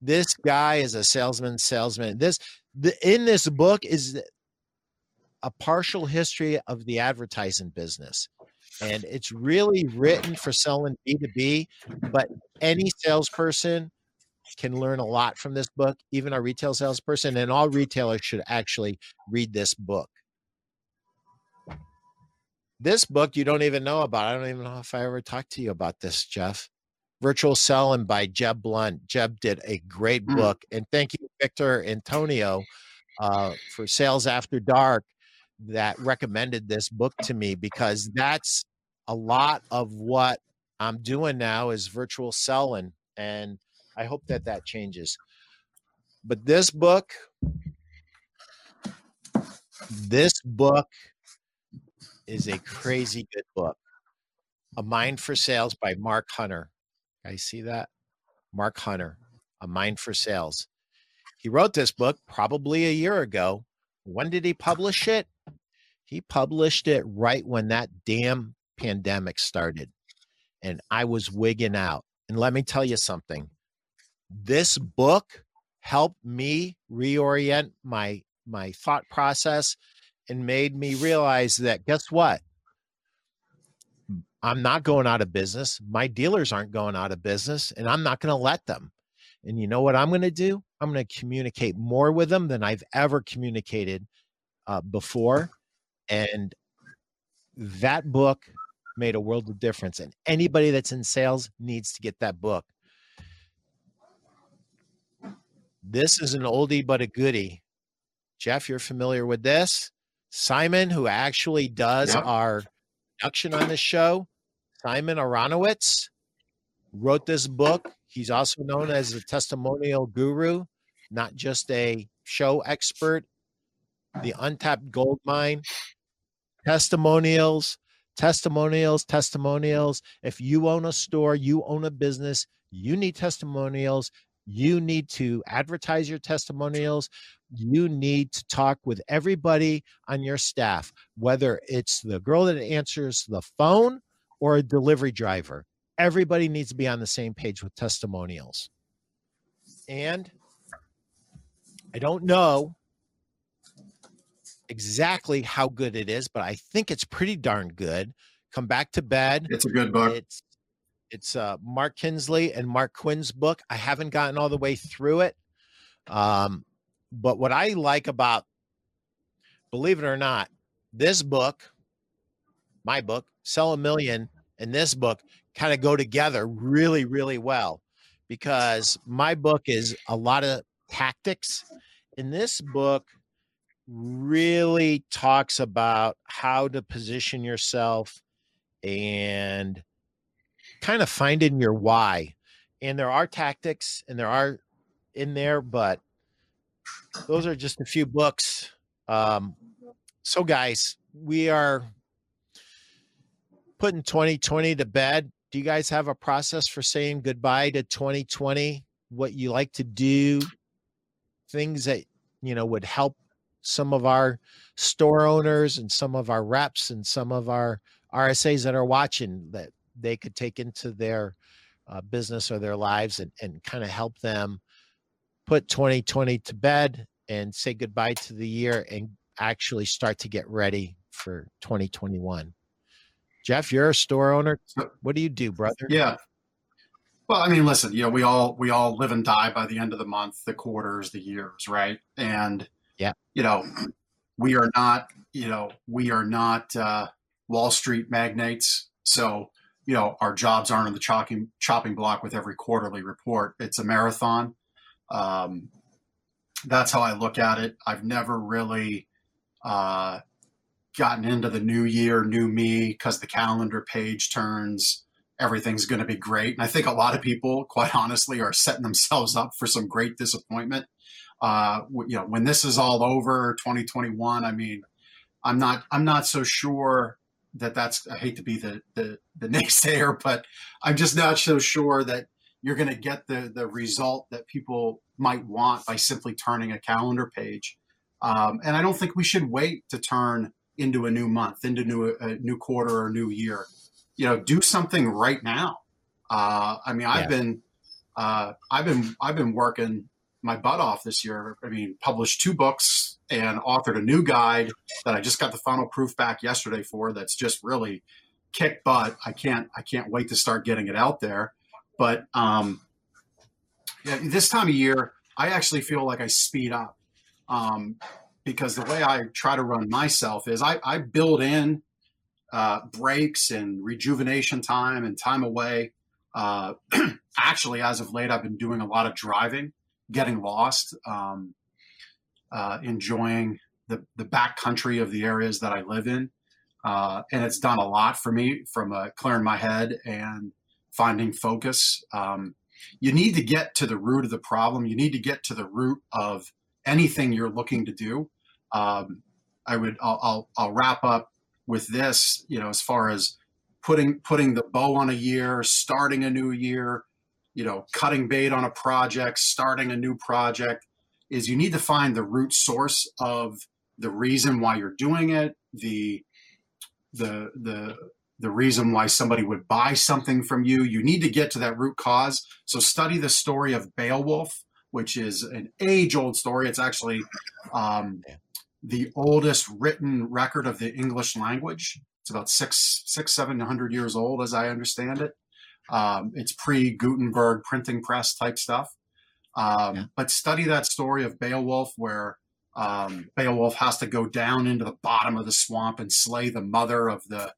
A: This guy is a salesman, salesman. This the in this book is a partial history of the advertising business. and it's really written for selling B2B, but any salesperson can learn a lot from this book, even a retail salesperson, and all retailers should actually read this book. This book you don't even know about. I don't even know if I ever talked to you about this, Jeff. Virtual Selling by Jeb Blount. Jeb did a great mm. book. And thank you, Victor Antonio, uh, for Sales After Dark that recommended this book to me because that's a lot of what I'm doing now is virtual selling. And I hope that that changes. But this book, this book is a crazy good book. A Mind for Sales by Mark Hunter. I see that? Mark Hunter, A Mind for Sales. He wrote this book probably a year ago. When did he publish it? He published it right when that damn pandemic started. And I was wigging out. And let me tell you something this book helped me reorient my my thought process and made me realize that guess what i'm not going out of business my dealers aren't going out of business and i'm not going to let them and you know what i'm going to do i'm going to communicate more with them than i've ever communicated uh, before and that book made a world of difference and anybody that's in sales needs to get that book this is an oldie but a goodie. Jeff, you're familiar with this. Simon, who actually does yep. our production on this show, Simon Aronowitz, wrote this book. He's also known as the testimonial guru, not just a show expert. The Untapped Gold Mine, testimonials, testimonials, testimonials. If you own a store, you own a business, you need testimonials you need to advertise your testimonials. You need to talk with everybody on your staff, whether it's the girl that answers the phone or a delivery driver. Everybody needs to be on the same page with testimonials. And I don't know exactly how good it is, but I think it's pretty darn good. Come back to bed.
B: It's a good book.
A: It's it's uh, Mark Kinsley and Mark Quinn's book. I haven't gotten all the way through it. Um, but what I like about, believe it or not, this book, my book, Sell a Million, and this book kind of go together really, really well because my book is a lot of tactics. And this book really talks about how to position yourself and kind of finding your why. And there are tactics and there are in there, but those are just a few books. Um, so, guys, we are putting 2020 to bed. Do you guys have a process for saying goodbye to 2020? What you like to do? Things that you know would help some of our store owners and some of our reps and some of our RSAs that are watching that they could take into their uh, business or their lives and, and kind of help them put 2020 to bed and say goodbye to the year and actually start to get ready for 2021. Jeff, you're a store owner. What do you do, brother?
B: Yeah. Well, I mean, listen, you know, we all we all live and die by the end of the month, the quarters, the years, right? And
A: yeah,
B: you know, we are not, you know, we are not uh, Wall Street magnates. So you know our jobs aren't on the chopping chopping block with every quarterly report. It's a marathon. Um, that's how I look at it. I've never really uh, gotten into the new year, new me, because the calendar page turns. Everything's going to be great, and I think a lot of people, quite honestly, are setting themselves up for some great disappointment. Uh, you know, when this is all over, 2021. I mean, I'm not. I'm not so sure that that's I hate to be the the, the naysayer, but I'm just not so sure that you're going to get the the result that people might want by simply turning a calendar page. Um, and I don't think we should wait to turn into a new month, into new a new quarter or new year. You know, do something right now. Uh, I mean, I've yeah. been uh, I've been I've been working my butt off this year. I mean, published two books and authored a new guide that I just got the final proof back yesterday for. That's just really kick butt. I can't I can't wait to start getting it out there. But um, yeah, this time of year, I actually feel like I speed up um, because the way I try to run myself is I, I build in uh, breaks and rejuvenation time and time away. Uh, actually, as of late, I've been doing a lot of driving, getting lost, um, uh, enjoying the, the back country of the areas that I live in. Uh, and it's done a lot for me from uh, clearing my head and finding focus. Um, you need to get to the root of the problem. You need to get to the root of anything you're looking to do. Um, I would, I'll, I'll, I'll wrap up with this, you know, as far as putting, putting the bow on a year, starting a new year, you know, cutting bait on a project, starting a new project is you need to find the root source of the reason why you're doing it, the the the the reason why somebody would buy something from you. You need to get to that root cause. So study the story of Beowulf, which is an age-old story. It's actually um, the oldest written record of the English language. It's about six, six, seven hundred years old, as I understand it. Um, it's pre-Gutenberg printing press type stuff. Um, yeah. But study that story of Beowulf, where um, Beowulf has to go down into the bottom of the swamp and slay the mother of the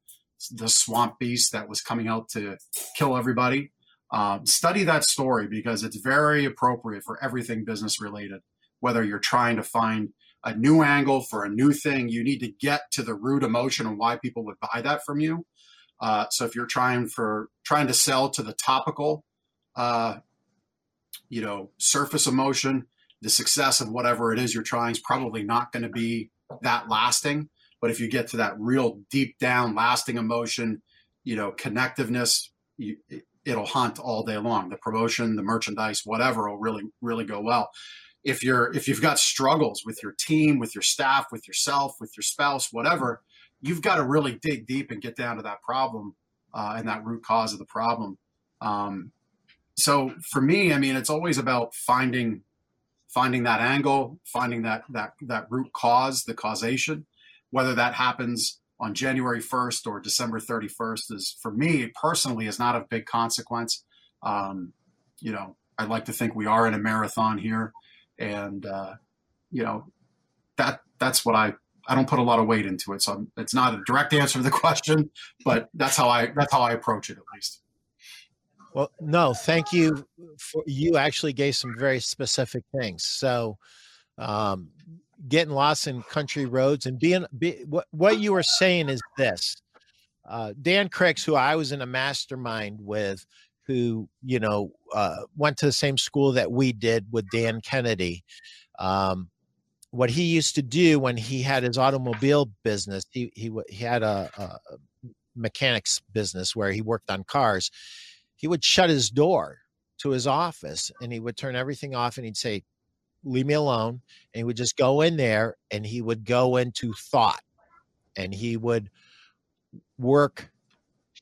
B: the swamp beast that was coming out to kill everybody. Um, study that story because it's very appropriate for everything business related. Whether you're trying to find a new angle for a new thing, you need to get to the root emotion and why people would buy that from you. Uh, so if you're trying for trying to sell to the topical, uh, you know, surface emotion, the success of whatever it is you're trying is probably not going to be that lasting. But if you get to that real deep down, lasting emotion, you know, connectiveness, you, it'll hunt all day long. The promotion, the merchandise, whatever will really, really go well. If you're if you've got struggles with your team, with your staff, with yourself, with your spouse, whatever, you've got to really dig deep and get down to that problem uh, and that root cause of the problem. Um, so for me, I mean, it's always about finding finding that angle, finding that that that root cause, the causation, whether that happens on January 1st or December 31st is for me personally is not a big consequence. Um, you know, I'd like to think we are in a marathon here, and uh, you know that that's what I I don't put a lot of weight into it. So it's not a direct answer to the question, but that's how I that's how I approach it at least.
A: Well, no, thank you. For, you actually gave some very specific things. So, um, getting lost in country roads and being be, what what you were saying is this. Uh, Dan Cricks, who I was in a mastermind with, who you know uh, went to the same school that we did with Dan Kennedy. Um, what he used to do when he had his automobile business, he he, he had a, a mechanics business where he worked on cars he would shut his door to his office and he would turn everything off and he'd say, Leave me alone. And he would just go in there and he would go into thought and he would work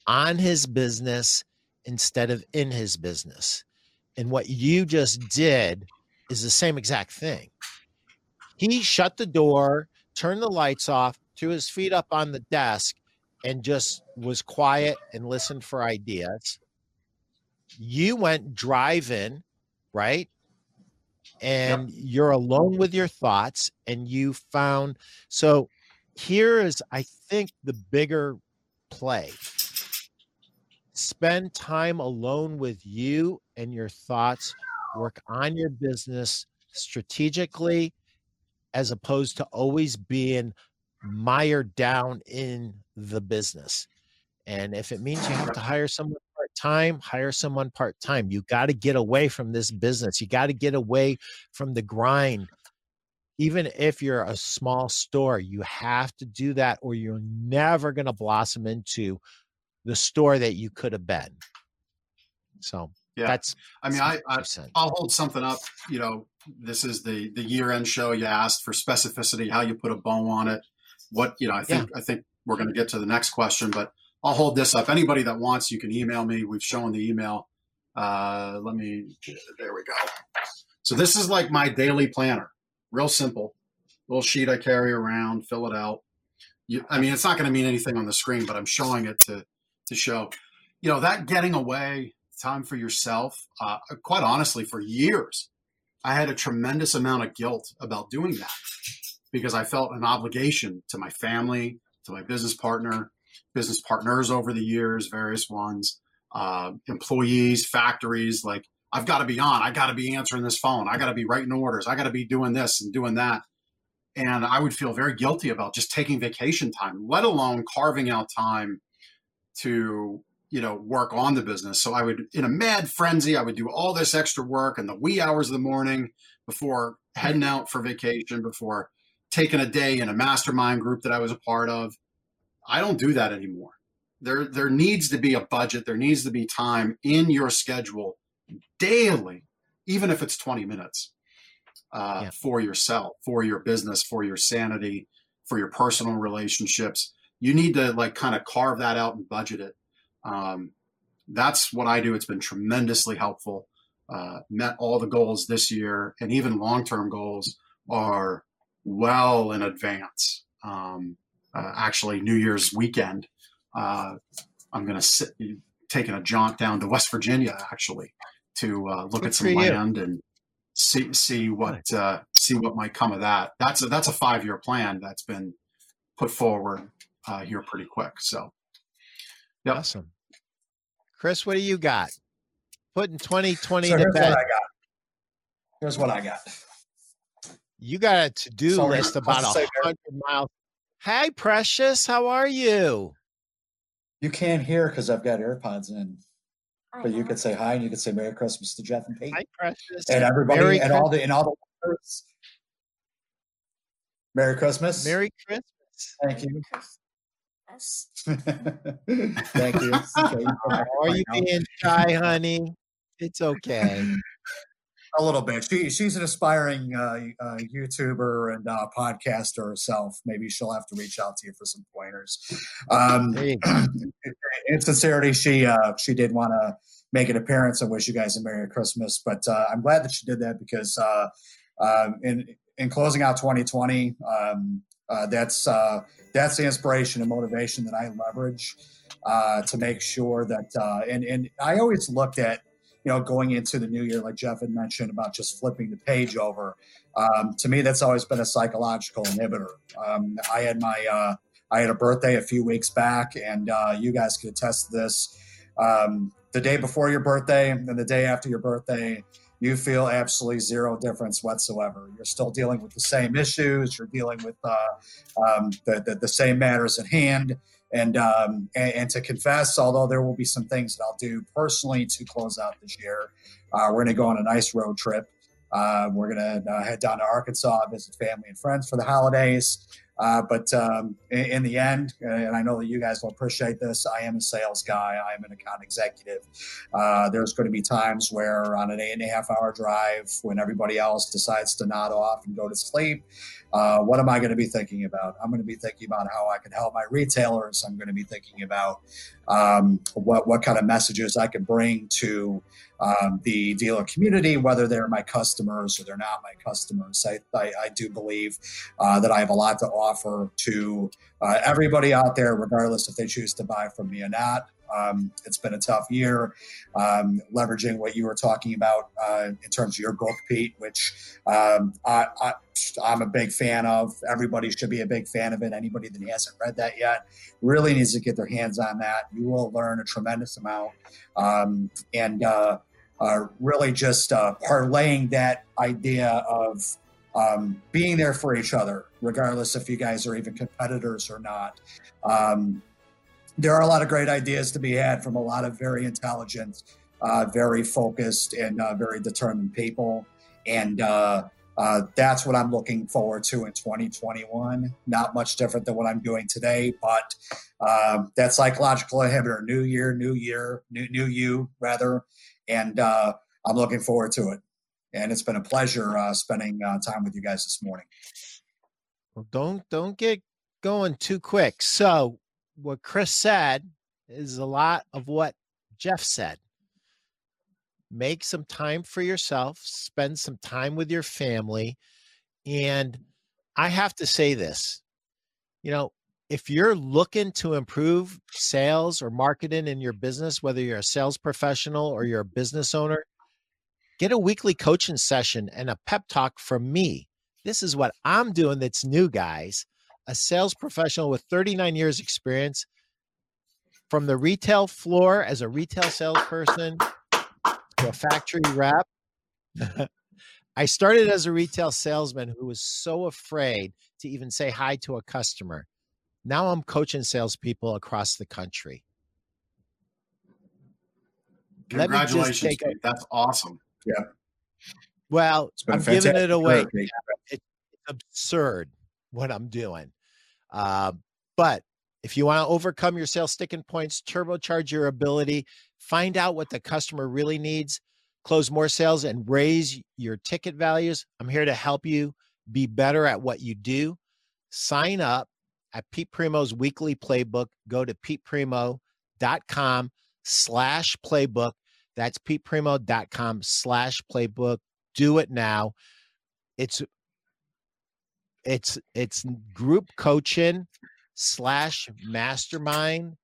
A: on his business instead of in his business. And what you just did is the same exact thing. He shut the door, turned the lights off, threw his feet up on the desk, and just was quiet and listened for ideas you went driving, right? And yep. you're alone with your thoughts, and you found so here is, I think, the bigger play. Spend time alone with you and your thoughts, work on your business strategically, as opposed to always being mired down in the business. And if it means you have to hire someone time, hire someone part time. You got to get away from this business. You got to get away from the grind. Even if you're a small store, you have to do that or you're never going to blossom into the store that you could have been. So, yeah, that's,
B: I mean, I, I I'll hold something up. You know, this is the the year end show. You asked for specificity, how you put a bow on it. What you know, I think yeah. I think we're going to get to the next question, but I'll hold this up. Anybody that wants, you can email me. We've shown the email. Uh, let me, there we go. So this is like my daily planner, real simple. Little sheet I carry around, fill it out. You, I mean, it's not going to mean anything on the screen, but I'm showing it to to show. You know, that getting away, time for yourself, uh, quite honestly, for years, I had a tremendous amount of guilt about doing that because I felt an obligation to my family, to my business partner, business partners over the years, various ones, uh, employees, factories. Like, I've got to be on. I got to be answering this phone. I got to be writing orders. I got to be doing this and doing that. And I would feel very guilty about just taking vacation time, let alone carving out time to you know work on the business so i would in a mad frenzy i would do all this extra work in the wee hours of the morning before heading out for vacation before taking a day in a mastermind group that i was a part of i don't do that anymore there there needs to be a budget there needs to be time in your schedule daily even if it's 20 minutes uh, yeah. for yourself for your business for your sanity for your personal relationships you need to like kind of carve that out and budget it. Um, that's what I do. It's been tremendously helpful. Uh, met all the goals this year, and even long term goals are well in advance. Um, uh, actually, New Year's weekend, uh, I'm going to sit taking a jaunt down to West Virginia actually to uh, look Good at some land you. and see see what uh, see what might come of that. That's a, that's a five year plan that's been put forward uh, here pretty quick. So,
A: yep. awesome. Chris, what do you got? Putting 2020 so to bed.
C: Here's what I got.
A: You got a to do list about a hundred miles. Hey, Precious, how are you?
C: You can't hear because I've got AirPods in. Oh, but you could say hi and you could say Merry Christmas to Jeff and Pete.
A: Hi, Precious.
C: And everybody Merry and all the and all the words. Merry Christmas.
A: Merry Christmas.
C: Thank you. Thank you.
A: How are you being shy, honey? It's okay.
C: A little bit. She she's an aspiring uh, uh, YouTuber and uh, podcaster herself. Maybe she'll have to reach out to you for some pointers. Um, in sincerity, she uh, she did want to make an appearance and wish you guys a Merry Christmas. But uh, I'm glad that she did that because uh, um, in in closing out 2020, um, that's that's the inspiration and motivation that I leverage uh, to make sure that uh, and and I always looked at you know going into the new year like Jeff had mentioned about just flipping the page over. Um, to me, that's always been a psychological inhibitor. Um, I had my uh, I had a birthday a few weeks back, and uh, you guys could attest to this. Um, the day before your birthday and the day after your birthday, you feel absolutely zero difference whatsoever. You're still dealing with the same issues. You're dealing with uh, um, the, the, the, same matters at hand. And, um, and, and to confess, although there will be some things that I'll do personally to close out this year, uh, we're going to go on a nice road trip. Uh, we're going to uh, head down to Arkansas, visit family and friends for the holidays. Uh, but um, in, in, the end, and I know that you guys will appreciate this, I am a sales guy. I am an account executive. Uh, there's going to be times where on an eight and a half hour drive, when everybody else decides to nod off and go to sleep, uh, what am I going to be thinking about? I'm going to be thinking about how I can help my retailers. I'm going to be thinking about um, what what kind of messages I can bring to um, the dealer community, whether they're my customers or they're not my customers. I, I, I do believe uh, that I have a lot to offer to uh, everybody out there, regardless if they choose to buy from me or not. Um, it's been a tough year. Um, leveraging what you were talking about uh, in terms of your book, Pete, which um, I, I, I'm a big fan of. Everybody should be a big fan of it. Anybody that hasn't read that yet really needs to get their hands on that. You will learn a tremendous amount. Um, and uh, uh, really just uh, parlaying that idea of um, being there for each other, regardless if you guys are even competitors or not. Um, there are a lot of great ideas to be had from a lot of very intelligent, uh, very focused, and uh, very determined people. And uh, uh, that's what I'm looking forward to in 2021. Not much different than what I'm doing today, but um, that psychological inhibitor, new year, new year, new, new you, rather. And uh, I'm looking forward to it. And it's been a pleasure uh, spending time with you guys this morning.
A: Well, don't don't get going too quick. So what Chris said is a lot of what Jeff said. Make some time for yourself, spend some time with your family. And I have to say this you know, if you're looking to improve sales or marketing in your business, whether you're a sales professional or you're a business owner, get a weekly coaching session and a pep talk from me. This is what I'm doing that's new, guys. A sales professional with 39 years experience from the retail floor as a retail salesperson to a factory rep. I started as a retail salesman who was so afraid to even say hi to a customer. Now I'm coaching salespeople across the country.
B: Congratulations, a, That's awesome.
C: Yeah.
A: Well, I'm giving it away. It's absurd what I'm doing. Uh, but if you want to overcome your sales sticking points, turbocharge your ability, find out what the customer really needs, close more sales, and raise your ticket values, I'm here to help you be better at what you do. Sign up at Pete Primeau's weekly playbook. Go to peteprimeau.com slash playbook. That's peteprimeau.com slash playbook. Do it now. It's it's it's group coaching slash mastermind.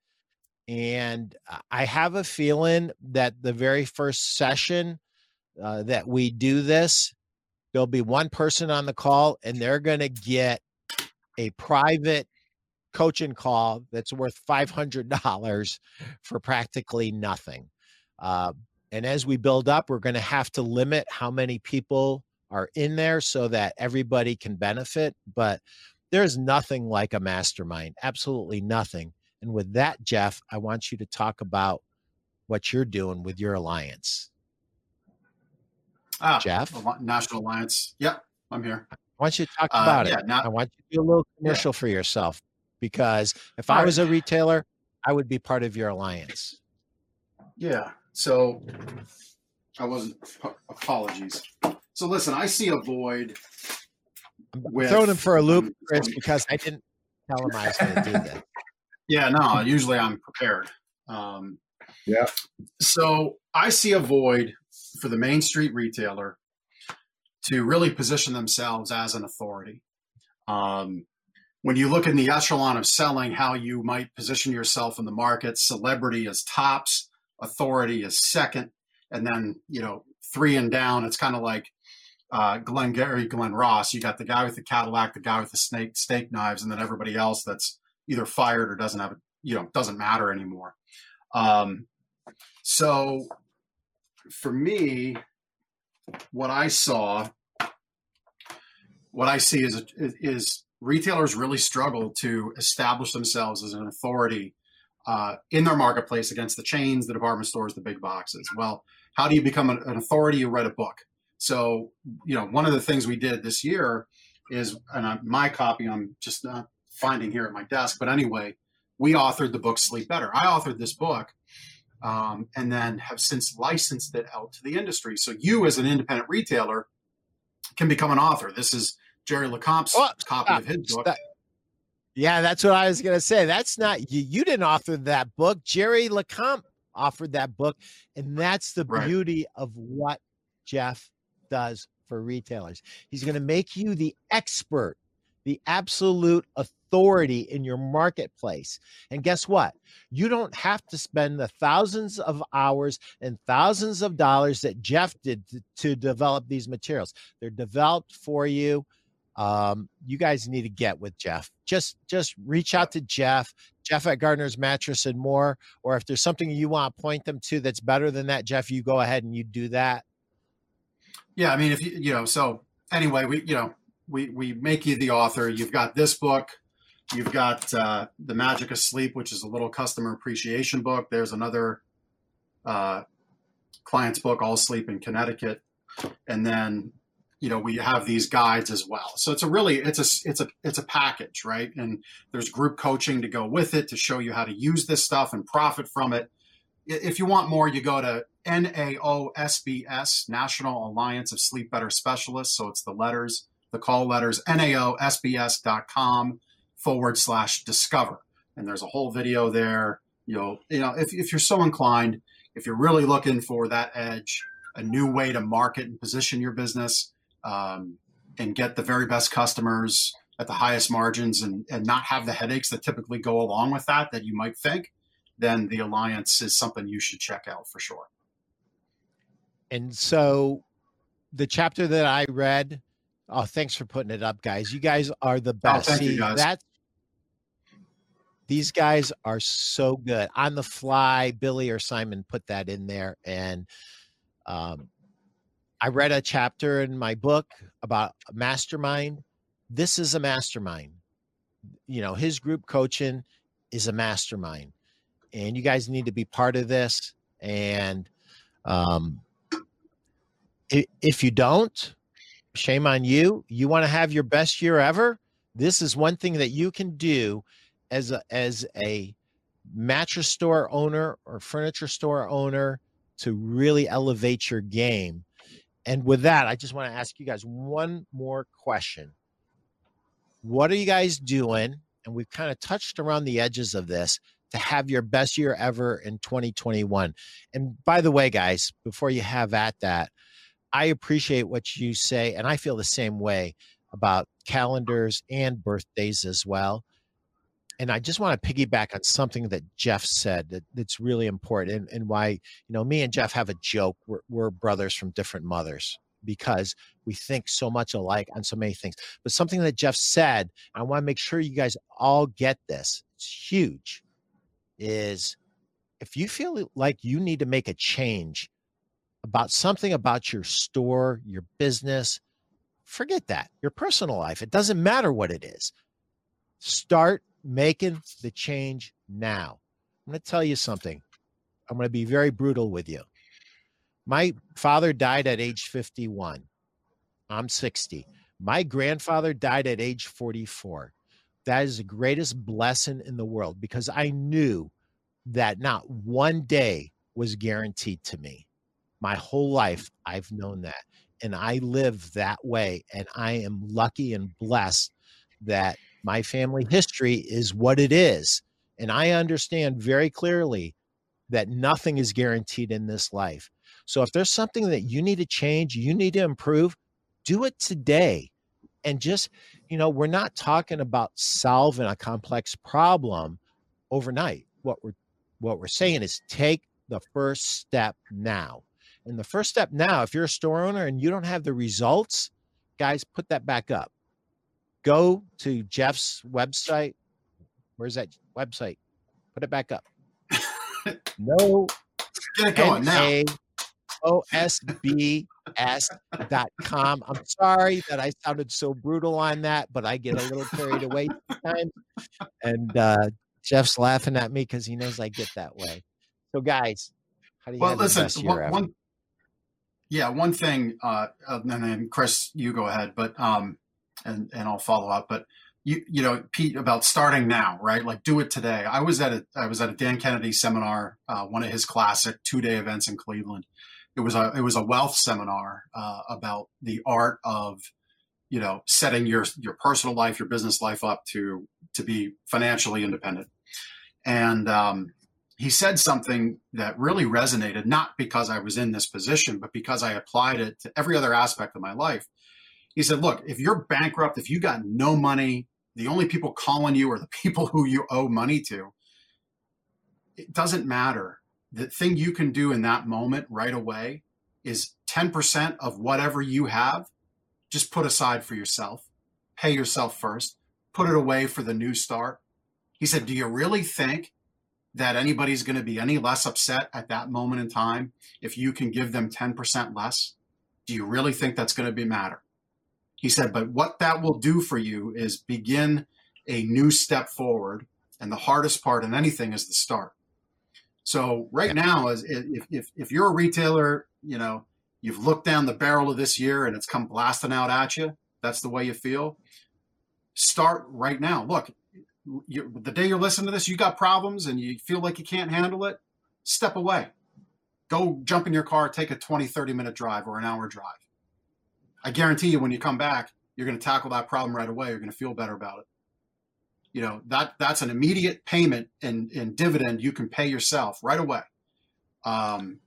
A: And I have a feeling that the very first session uh, that we do this, there'll be one person on the call and they're going to get a private coaching call that's worth $500 for practically nothing. Uh, and as we build up, we're going to have to limit how many people are in there so that everybody can benefit. But there's nothing like a mastermind, absolutely nothing. And with that, Jeff, I want you to talk about what you're doing with your alliance.
B: Ah, Jeff, National Alliance. Yep, I'm here.
A: I want you to talk uh, about uh, yeah, it. Not, I want you to do a little commercial yeah. for yourself because if All I was right. a retailer, I would be part of your alliance.
B: Yeah. So I wasn't. Apologies. So listen, I see a void.
A: I'm throwing him for a loop, Chris, because I didn't tell him I was going to do that.
B: Yeah, no. Usually I'm prepared. Um,
C: yeah.
B: So I see a void for the main street retailer to really position themselves as an authority. Um, when you look in the echelon of selling, how you might position yourself in the market, celebrity is tops, authority is second, and then you know three and down. It's kind of like uh, Glengarry, Glen Ross. You got the guy with the Cadillac, the guy with the snake steak knives, and then everybody else that's either fired or doesn't have. You know, doesn't matter anymore. Um, so for me, what I saw, what I see is is retailers really struggle to establish themselves as an authority uh, in their marketplace against the chains, the department stores, the big boxes. Well, how do you become an, an authority? You read a book. So, you know, one of the things we did this year is, and I, my copy I'm just not finding here at my desk, but anyway, we authored the book Sleep Better. I authored this book um, and then have since licensed it out to the industry. So you, as an independent retailer, can become an author. This is Jerry LeCompte's oh, copy of his book. That,
A: yeah, that's what I was going to say. That's not you. You didn't author that book. Jerry LeCompte offered that book, and that's the right. beauty of what Jeff does for retailers. He's going to make you the expert, the absolute authority in your marketplace. And guess what? You don't have to spend the thousands of hours and thousands of dollars that Jeff did to, to develop these materials. They're developed for you um, you guys need to get with Jeff. Just just reach out to Jeff, Jeff at Gardner's Mattress and more. Or if there's something you want to point them to that's better than that, Jeff, you go ahead and you do that.
B: Yeah, I mean, if you you know, so anyway, we you know we we make you the author. You've got this book. You've got uh, the Magic of Sleep, which is a little customer appreciation book. There's another uh, client's book, All Sleep in Connecticut, and then you know we have these guides as well so it's a really it's a it's a it's a package right and there's group coaching to go with it to show you how to use this stuff and profit from it if you want more you go to naosbs national alliance of sleep better specialists. So it's the letters the call letters naosbs.com forward slash discover. And there's a whole video there. You know you know if, if you're so inclined if you're really looking for that edge a new way to market and position your business um, and get the very best customers at the highest margins and, and not have the headaches that typically go along with that that you might think, then the alliance is something you should check out for sure.
A: And so the chapter that I read, oh, thanks for putting it up, guys. You guys are the best.
B: Oh, thank See. That's
A: these guys are so good on the fly. Billy or Simon put that in there, and um, I read a chapter in my book about mastermind. This is a mastermind. You know, his group coaching is a mastermind, and you guys need to be part of this. And um, if you don't, shame on you. You want to have your best year ever. This is one thing that you can do as a as a mattress store owner or furniture store owner to really elevate your game. And with that, I just want to ask you guys one more question. What are you guys doing? And we've kind of touched around the edges of this to have your best year ever in 2021. And by the way, guys, before you have at that, I appreciate what you say, and I feel the same way about calendars and birthdays as well. And I just want to piggyback on something that Jeff said that, that's really important and, and why, you know, me and Jeff have a joke. We're, we're brothers from different mothers because we think so much alike on so many things. But something that Jeff said, I want to make sure you guys all get this. It's huge. Is if you feel like you need to make a change about something about your store, your business, forget that. Your personal life, it doesn't matter what it is. Start making the change now. I'm going to tell you something. I'm going to be very brutal with you. My father died at age 51. I'm 60. My grandfather died at age 44. That is the greatest blessing in the world because I knew that not one day was guaranteed to me. My whole mm-hmm. life i've known that and i live that way and i am lucky and blessed that my family history is what it is and i understand very clearly that nothing is guaranteed in this life. So if there's something that you need to change you need to improve do it today and just you know we're not talking about solving a complex problem overnight what we're what we're saying is take the first step now and the first step now, if you're a store owner and you don't have the results, guys, put that back up. Go to Jeff's website. Where's that website? Put it back up. no.
B: Get it going now.
A: osbs.com. I'm sorry that I sounded so brutal on that, but I get a little carried away sometimes. And uh, Jeff's laughing at me because he knows I get that way. So, guys, how do you
B: well, listen, one, one, yeah, one thing, uh, and then Chris, you go ahead, but um, and and I'll follow up. But you you know, Pete, about starting now, right? Like, do it today. I was at a I was at a Dan Kennedy seminar, uh, one of his classic two day events in Cleveland. It was a it was a wealth seminar uh, about the art of you know setting your your personal life, your business life up to to be financially independent. And um, he said something that really resonated, not because I was in this position, but because I applied it to every other aspect of my life. He said, Look, if you're bankrupt, if you got no money, the only people calling you are the people who you owe money to, it doesn't matter. The thing you can do in that moment right away is 10% of whatever you have, just put aside for yourself, pay yourself first, put it away for the new start. He said, Do you really think that anybody's going to be any less upset at that moment in time if you can give them 10% less? Do you really think that's going to be matter? He said, but what that will do for you is begin a new step forward. And the hardest part in anything is the start. So right yeah. now, as if, if, if you're a retailer, you know, you've looked down the barrel of this year and it's come blasting out at you. That's the way you feel. Start right now. Look, you, the day you're listening to this, you got problems and you feel like you can't handle it, step away. Go jump in your car, take a 20, 30 minute drive or an hour drive. I guarantee you when you come back, you're going to tackle that problem right away. You're going to feel better about it. You know, that that's an immediate payment and, and dividend you can pay yourself right away. Um,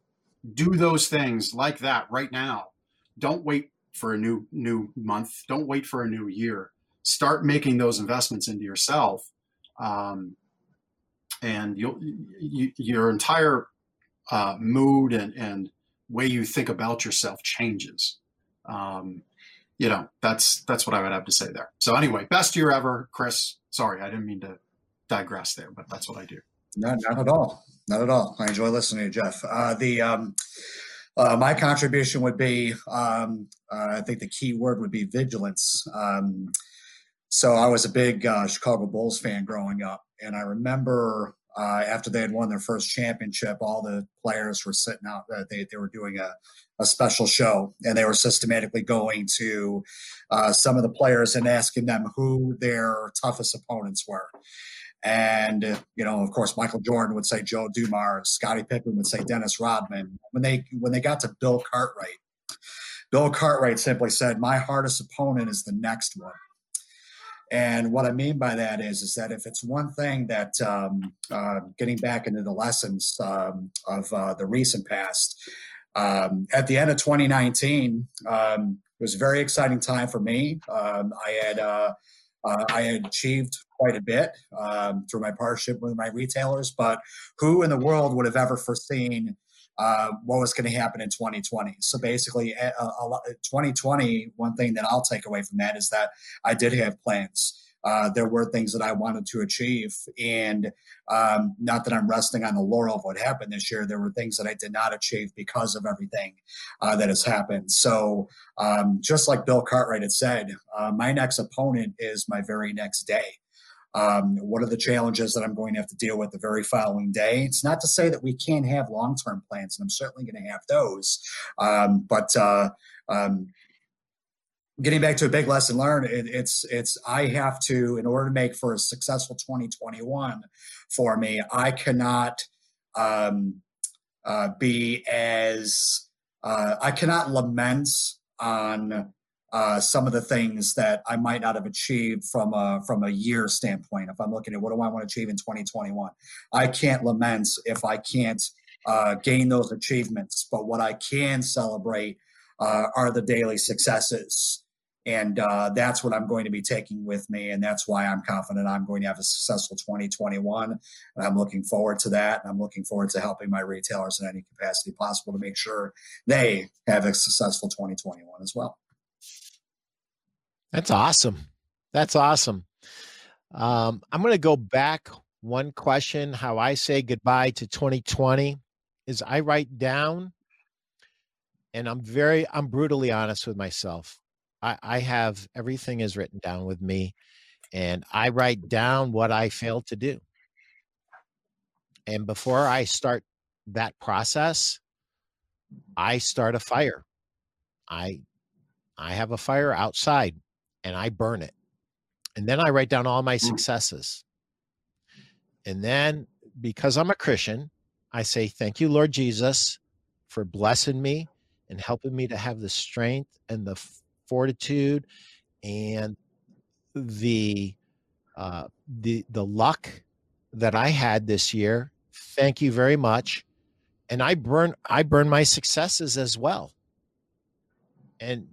B: do those things like that right now. Don't wait for a new new month. Don't wait for a new year start making those investments into yourself um, and you, your entire uh, mood and, and way you think about yourself changes um, you know that's that's what i would have to say there so anyway best year ever chris sorry i didn't mean to digress there but that's what i do.
C: No, not at all. Not at all. I enjoy listening to jeff. Uh, the um, uh, my contribution would be um, uh, i think the key word would be vigilance. Um, so I was a big uh, Chicago Bulls fan growing up, and I remember uh, after they had won their first championship, all the players were sitting out. Uh, they they were doing a, a special show, and they were systematically going to uh, some of the players and asking them who their toughest opponents were. And you know, of course, Michael Jordan would say Joe Dumars, Scottie Pippen would say Dennis Rodman. When they when they got to Bill Cartwright, Bill Cartwright simply said, "My hardest opponent is the next one." And what I mean by that is, is that if it's one thing that um, uh, getting back into the lessons um, of uh, the recent past, um, at the end of 2019, um, it was a very exciting time for me. Um, I had uh, uh, I had achieved quite a bit through my partnership with my retailers, but who in the world would have ever foreseen uh, what was going to happen in 2020. So basically, a, a, 2020, one thing that I'll take away from that is that I did have plans. Uh, there were things that I wanted to achieve, and um, not that I'm resting on the laurel of what happened this year. There were things that I did not achieve because of everything uh, that has happened. So, um, just like Bill Cartwright had said, uh, my next opponent is my very next day. Um, what are the challenges that I'm going to have to deal with the very following day? It's not to say that we can't have long term plans, and I'm certainly going to have those. Um, but uh, um, getting back to a big lesson learned, it, it's it's I have to in order to make for a successful 2021 for me, I cannot um, uh, be as uh, I cannot lament on uh, some of the things that I might not have achieved from a from a year standpoint. If I'm looking at what do I want to achieve in 2021, I can't lament if I can't uh, gain those achievements. But what I can celebrate uh, are the daily successes, and uh, that's what I'm going to be taking with me, and that's why I'm confident I'm going to have a successful 2021. And I'm looking forward to that, and I'm looking forward to helping my retailers in any capacity possible to make sure they have a successful 2021 as well.
A: That's awesome. That's awesome. Um, I'm going to go back one question. How I say goodbye to 2020 is I write down, and I'm very, I'm brutally honest with myself. I, I have everything is written down with me, and I write down what I failed to do. And before I start that process, I start a fire. I I have a fire outside and I burn it. And then I write down all my mm. successes. And then because I'm a Christian, I say, Thank you, Lord Jesus, for blessing me and helping me to have the strength and the fortitude and the uh, the the luck that I had this year. Thank you very much. And I burn I burn my successes as well. And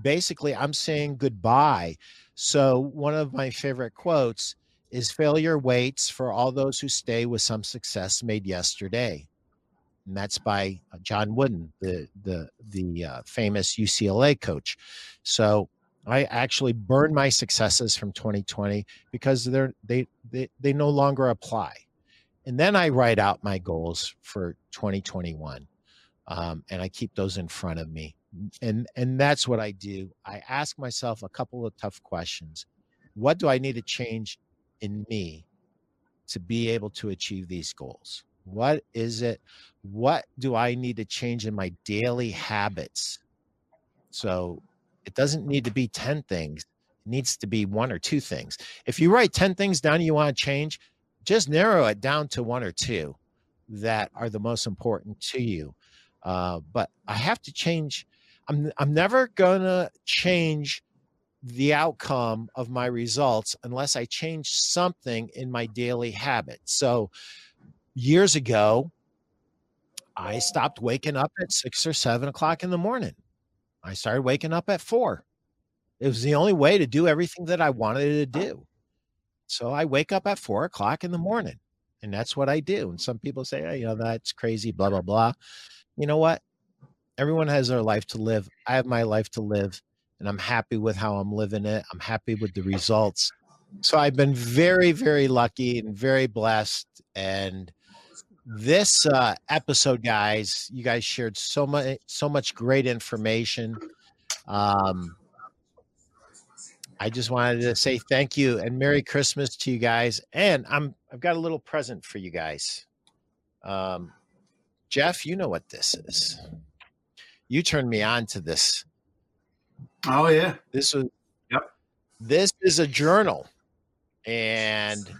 A: basically I'm saying goodbye. So one of my favorite quotes is failure waits for all those who stay with some success made yesterday. And that's by uh, John Wooden, the the the uh, famous UCLA coach. So I actually burn my successes from 2020 because they're they they they no longer apply. And then I write out my goals for 2021, um, and I keep those in front of me and and that's what I do. I ask myself a couple of tough questions. What do I need to change in me to be able to achieve these goals? What is it? What do I need to change in my daily habits? So it doesn't need to be 10 things. It needs to be one or two things. If you write 10 things down you want to change, just narrow it down to one or two that are the most important to you. Uh, but I have to change I'm I'm never gonna change the outcome of my results unless I change something in my daily habit. So years ago, I stopped waking up at six or seven o'clock in the morning. I started waking up at four. It was the only way to do everything that I wanted to do. So I wake up at four o'clock in the morning, and that's what I do. And some people say, oh, you know, that's crazy, blah blah blah. You know what? Everyone has their life to live. I have my life to live, and I'm happy with how I'm living it. I'm happy with the results. So I've been very, very lucky and very blessed. And this uh, episode, guys, you guys shared so much, so much great information. Um, I just wanted to say thank you and Merry Christmas to you guys. And I'm I've got a little present for you guys. Um, Jeff, you know what this is. You turned me on to this.
B: Oh yeah.
A: This was
B: Yep.
A: This is a journal. And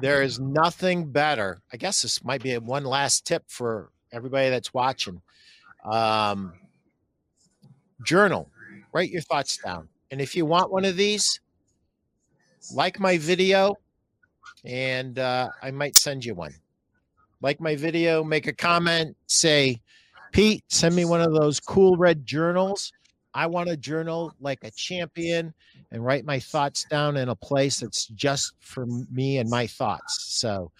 A: there is nothing better. I guess this might be one last tip for everybody that's watching. Um, journal, write your thoughts down. And if you want one of these, like my video, and uh, I might send you one. Like my video, make a comment, say, Pete, send me one of those cool red journals. I want a journal like a champion and write my thoughts down in a place that's just for me and my thoughts. So,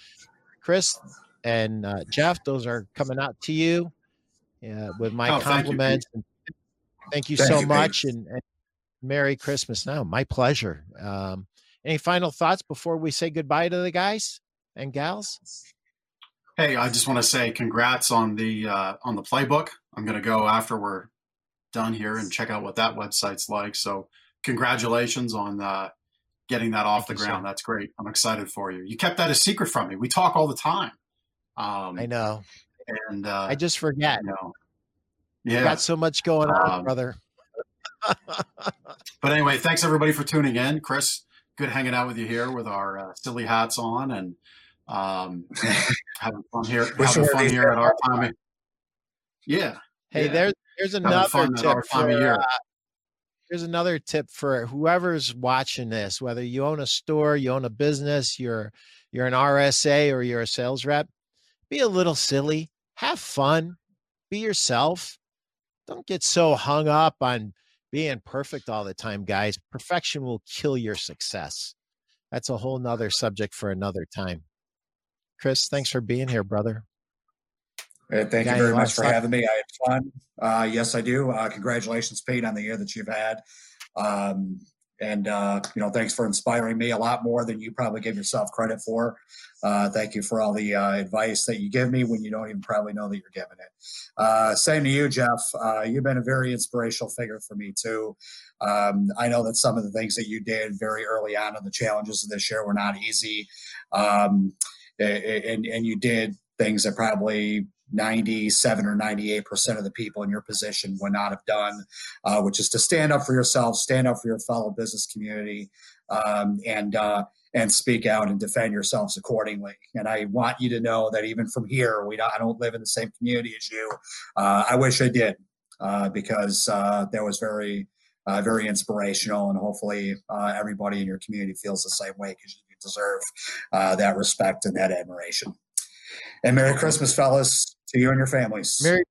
A: Chris and uh, Jeff, those are coming out to you uh, with my oh, compliments. Thank you, thank you thank so you, much. And, and, Merry Christmas now. My pleasure. Um, any final thoughts before we say goodbye to the guys and gals?
B: Hey, I just want to say congrats on the uh, on the playbook. I'm going to go after we're done here and check out what that website's like. So, congratulations on uh, getting that off Thank the ground. That's great. I'm excited for you. You kept that a secret from me. We talk all the time.
A: Um, I know,
B: and uh,
A: I just forget.
B: You know,
A: yeah, got so much going on, um, brother.
B: but anyway, thanks everybody for tuning in. Chris, good hanging out with you here with our uh, silly hats on and um, having fun here. having fun here at our time. Of, yeah.
A: Hey,
B: yeah.
A: there's there's another tip for, uh, here's another tip for whoever's watching this. Whether you own a store, you own a business, you're you're an RSA or you're a sales rep, be a little silly. Have fun. Be yourself. Don't get so hung up on being perfect all the time, guys. Perfection will kill your success. That's a whole nother subject for another time. Chris, thanks for being here, brother.
C: Uh, thank you very much for having me. I had fun. Uh, yes, I do. Uh, congratulations, Pete, on the year that you've had. Um, and uh, you know, thanks for inspiring me a lot more than you probably give yourself credit for. Uh, thank you for all the uh, advice that you give me when you don't even probably know that you're giving it. Uh, same to you, Jeff. Uh, you've been a very inspirational figure for me too. Um, I know that some of the things that you did very early on in the challenges of this year were not easy, um, and and you did things that probably 97 or 98 percent of the people in your position would not have done, uh, which is to stand up for yourself, stand up for your fellow business community, um, and uh, and speak out and defend yourselves accordingly. And I want you to know that even from here, we don't, I don't live in the same community as you. Uh, I wish I did uh, because uh, that was very uh, very inspirational, and hopefully everybody in your community feels the same way because you deserve uh, that respect and that admiration. And Merry Christmas, fellas, to you and your families.
A: Merry,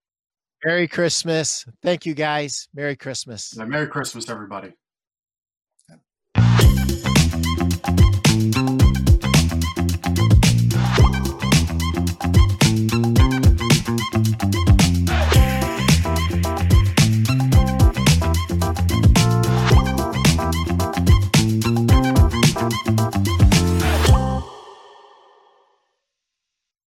A: Merry Christmas. Thank you, guys. Merry Christmas.
B: Yeah, Merry Christmas, everybody.